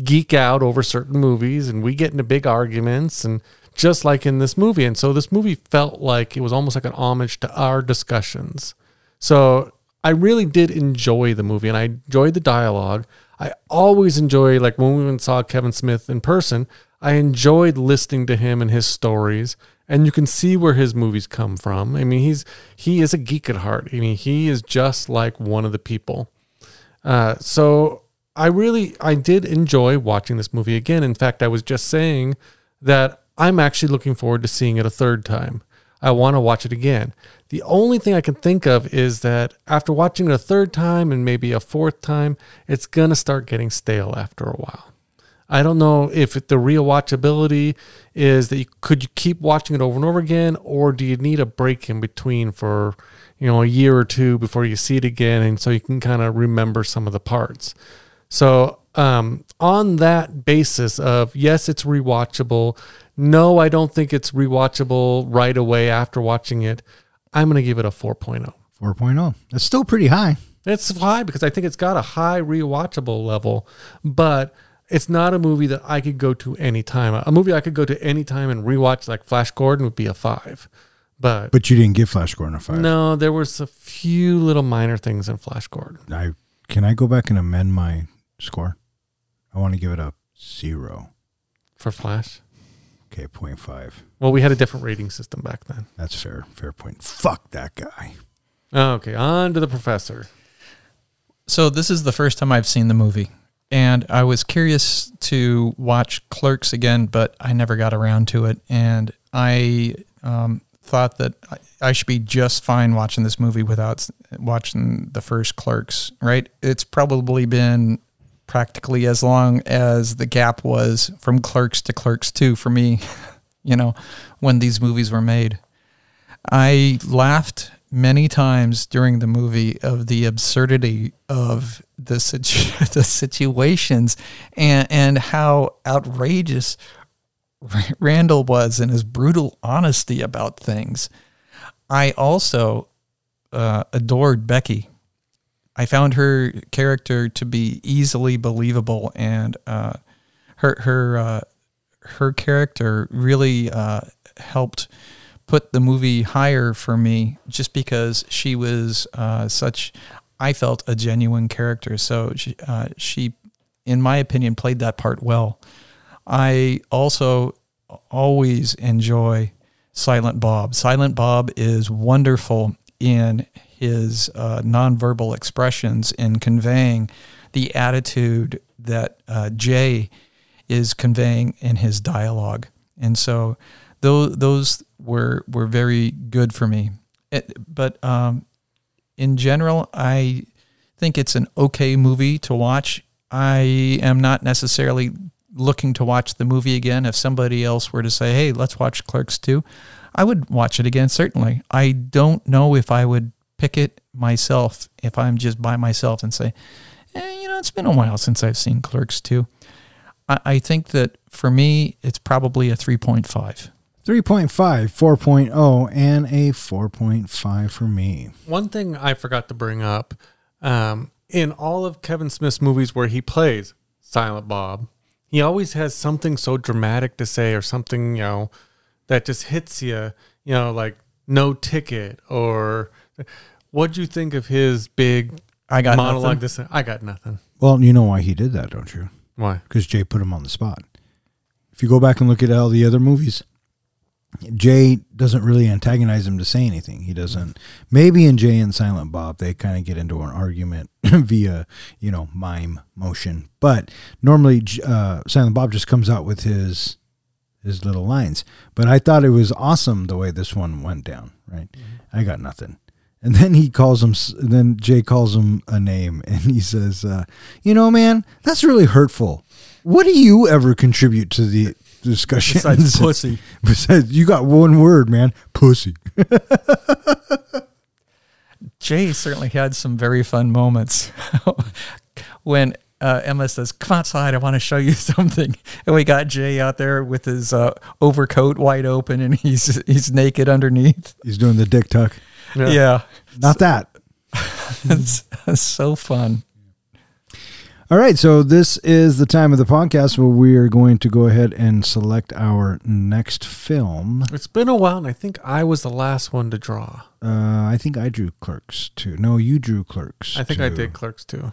geek out over certain movies and we get into big arguments and just like in this movie. And so this movie felt like it was almost like an homage to our discussions. So I really did enjoy the movie and I enjoyed the dialogue. I always enjoy like when we saw Kevin Smith in person, I enjoyed listening to him and his stories. And you can see where his movies come from. I mean, he's he is a geek at heart. I mean, he is just like one of the people. Uh, so I really I did enjoy watching this movie again. In fact, I was just saying that I'm actually looking forward to seeing it a third time. I want to watch it again. The only thing I can think of is that after watching it a third time and maybe a fourth time, it's going to start getting stale after a while. I don't know if the rewatchability is that you could you keep watching it over and over again, or do you need a break in between for you know a year or two before you see it again, and so you can kind of remember some of the parts. So um, on that basis of yes, it's rewatchable. No, I don't think it's rewatchable right away after watching it. I'm going to give it a 4.0. 4.0. That's still pretty high. It's high because I think it's got a high rewatchable level, but it's not a movie that I could go to anytime. A movie I could go to anytime and rewatch, like Flash Gordon, would be a five. But, But you didn't give Flash Gordon a 5. no, there was a few little minor things in Flash Gordon. I Can I go back and amend my score? I want to give it a 0. For Flash, Okay, 0.5. well, we had a different rating system back then. That's fair. Fair point. Fuck that guy. Okay, on to the professor. So this is the first time I've seen the movie, and I was curious to watch Clerks again, but I never got around to it, and I um, thought that I- I should be just fine watching this movie without watching the first Clerks. Right? It's probably been practically as long as the gap was from Clerks to Clerks Two for me. You know, when these movies were made. I laughed many times during the movie of the absurdity of the situ- the situations and and how outrageous Randall was and his brutal honesty about things. I also uh, adored Becky. I found her character to be easily believable, and uh, her her uh, her character really uh, helped put the movie higher for me, just because she was uh, such. I felt a genuine character, so she, uh, she, in my opinion, played that part well. I also always enjoy Silent Bob. Silent Bob is wonderful in his uh, nonverbal expressions in conveying the attitude that uh, Jay is conveying in his dialogue, and so those those were were very good for me. It, but um, in general, I think it's an okay movie to watch. I am not necessarily looking to watch the movie again. If somebody else were to say, "Hey, let's watch Clerks 2," I would watch it again certainly. I don't know if I would pick it myself if I'm just by myself and say, eh, you know, it's been a while since I've seen Clerks 2. I, I think that for me, it's probably a 3.5. 3.5, 4.0, and a 4.5 for me. One thing I forgot to bring up um, in all of Kevin Smith's movies where he plays Silent Bob, he always has something so dramatic to say or something, you know, that just hits you, you know, like no ticket or what'd you think of his big I got monologue? nothing. This I got nothing. Well, you know why he did that, don't you? Why? Because Jay put him on the spot. If you go back and look at all the other movies, Jay doesn't really antagonize him to say anything. He doesn't. Maybe in Jay and Silent Bob, they kind of get into an argument via, you know, mime motion. But normally, uh, Silent Bob just comes out with his his little lines. But I thought it was awesome the way this one went down. Right? I got nothing. And then he calls him. Then Jay calls him a name, and he says, uh, "You know, man, that's really hurtful. What do you ever contribute to the discussion?" Besides pussy. Besides, you got one word, man. Pussy. Jay certainly had some very fun moments when uh, Emma says, "Come outside, I want to show you something." And we got Jay out there with his uh, overcoat wide open, and he's he's naked underneath. He's doing the dick tuck. Yeah, Not that. it's, it's so fun. All right. So this is the time of the podcast where we are going to go ahead and select our next film. It's been a while, and I think I was the last one to draw. Uh, I think I drew Clerks too. No, you drew Clerks. I think I did Clerks too.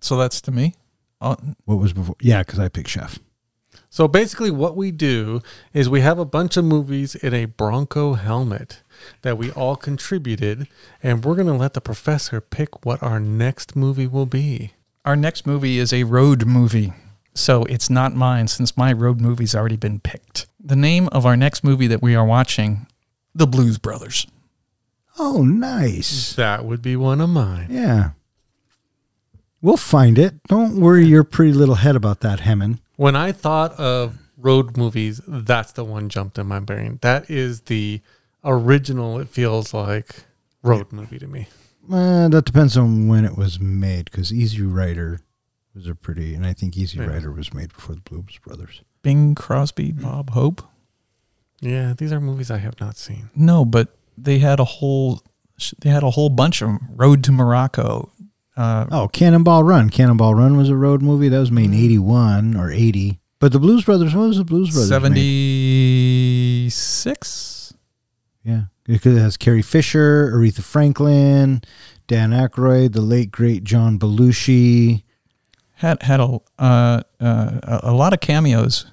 So that's to me. Oh, What was before? Yeah, because I picked Chef. So basically, what we do is we have a bunch of movies in a Bronco helmet that we all contributed, and we're going to let the professor pick what our next movie will be. our next movie is a road movie. So it's not mine since my road movie's already been picked. The name of our next movie that we are watching, The Blues Brothers. Oh, nice. That would be one of mine. Yeah. We'll find it. Don't worry your pretty little head about that, Hemming. When I thought of road movies, that's the one jumped in my brain. That is the original, it feels like, road movie to me. Uh, that depends on when it was made, because Easy Rider was a pretty, and I think Easy Yeah. Rider was made before the Blues Brothers. Bing Crosby, Bob Hope. Yeah, these are movies I have not seen. No, but they had a whole they had a whole bunch of 'em. Road to Morocco. Uh, Oh, Cannonball Run. Cannonball Run was a road movie. That was made in 81 or 80. But the Blues Brothers, what was the Blues Brothers? made? 76. Yeah. Because it has Carrie Fisher, Aretha Franklin, Dan Aykroyd, the late, great John Belushi. Had had a uh, uh, a a lot of cameos.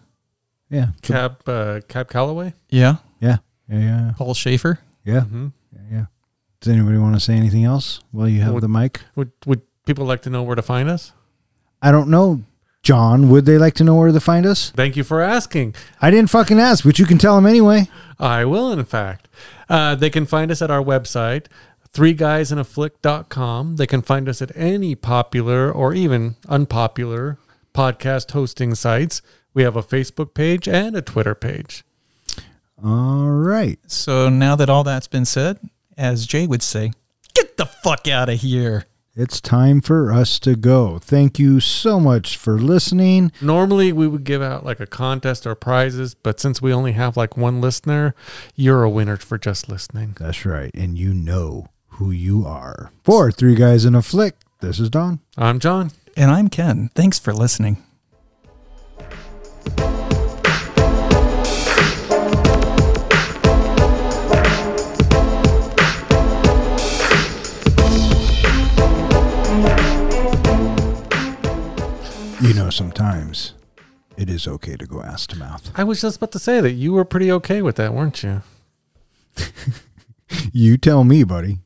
Yeah. Cab, uh, Cab Calloway? Yeah, Yeah. Yeah. Yeah. Paul Shaffer. Yeah. Mm-hmm. yeah, yeah. Does anybody want to say anything else while you have Would- the mic? Would, would people like to know where to find us? I don't know. John, would they like to know where to find us? Thank you for asking. I didn't fucking ask, but you can tell them anyway. I will, in fact. Uh, they can find us at our website, three guys in a threeguysinaFlick.com. They can find us at any popular or even unpopular podcast hosting sites. We have a Facebook page and a Twitter page. All right. So now that all that's been said, as Jay would say, get the fuck out of here. It's time for us to go. Thank you so much for listening. Normally, we would give out like a contest or prizes, but since we only have like one listener, you're a winner for just listening. That's right. And you know who you are. For Three Guys in a Flick, this is Don. I'm John. And I'm Ken. Thanks for listening. You know, sometimes it is okay to go ass to mouth. I was just about to say that you were pretty okay with that, weren't you? You tell me, buddy.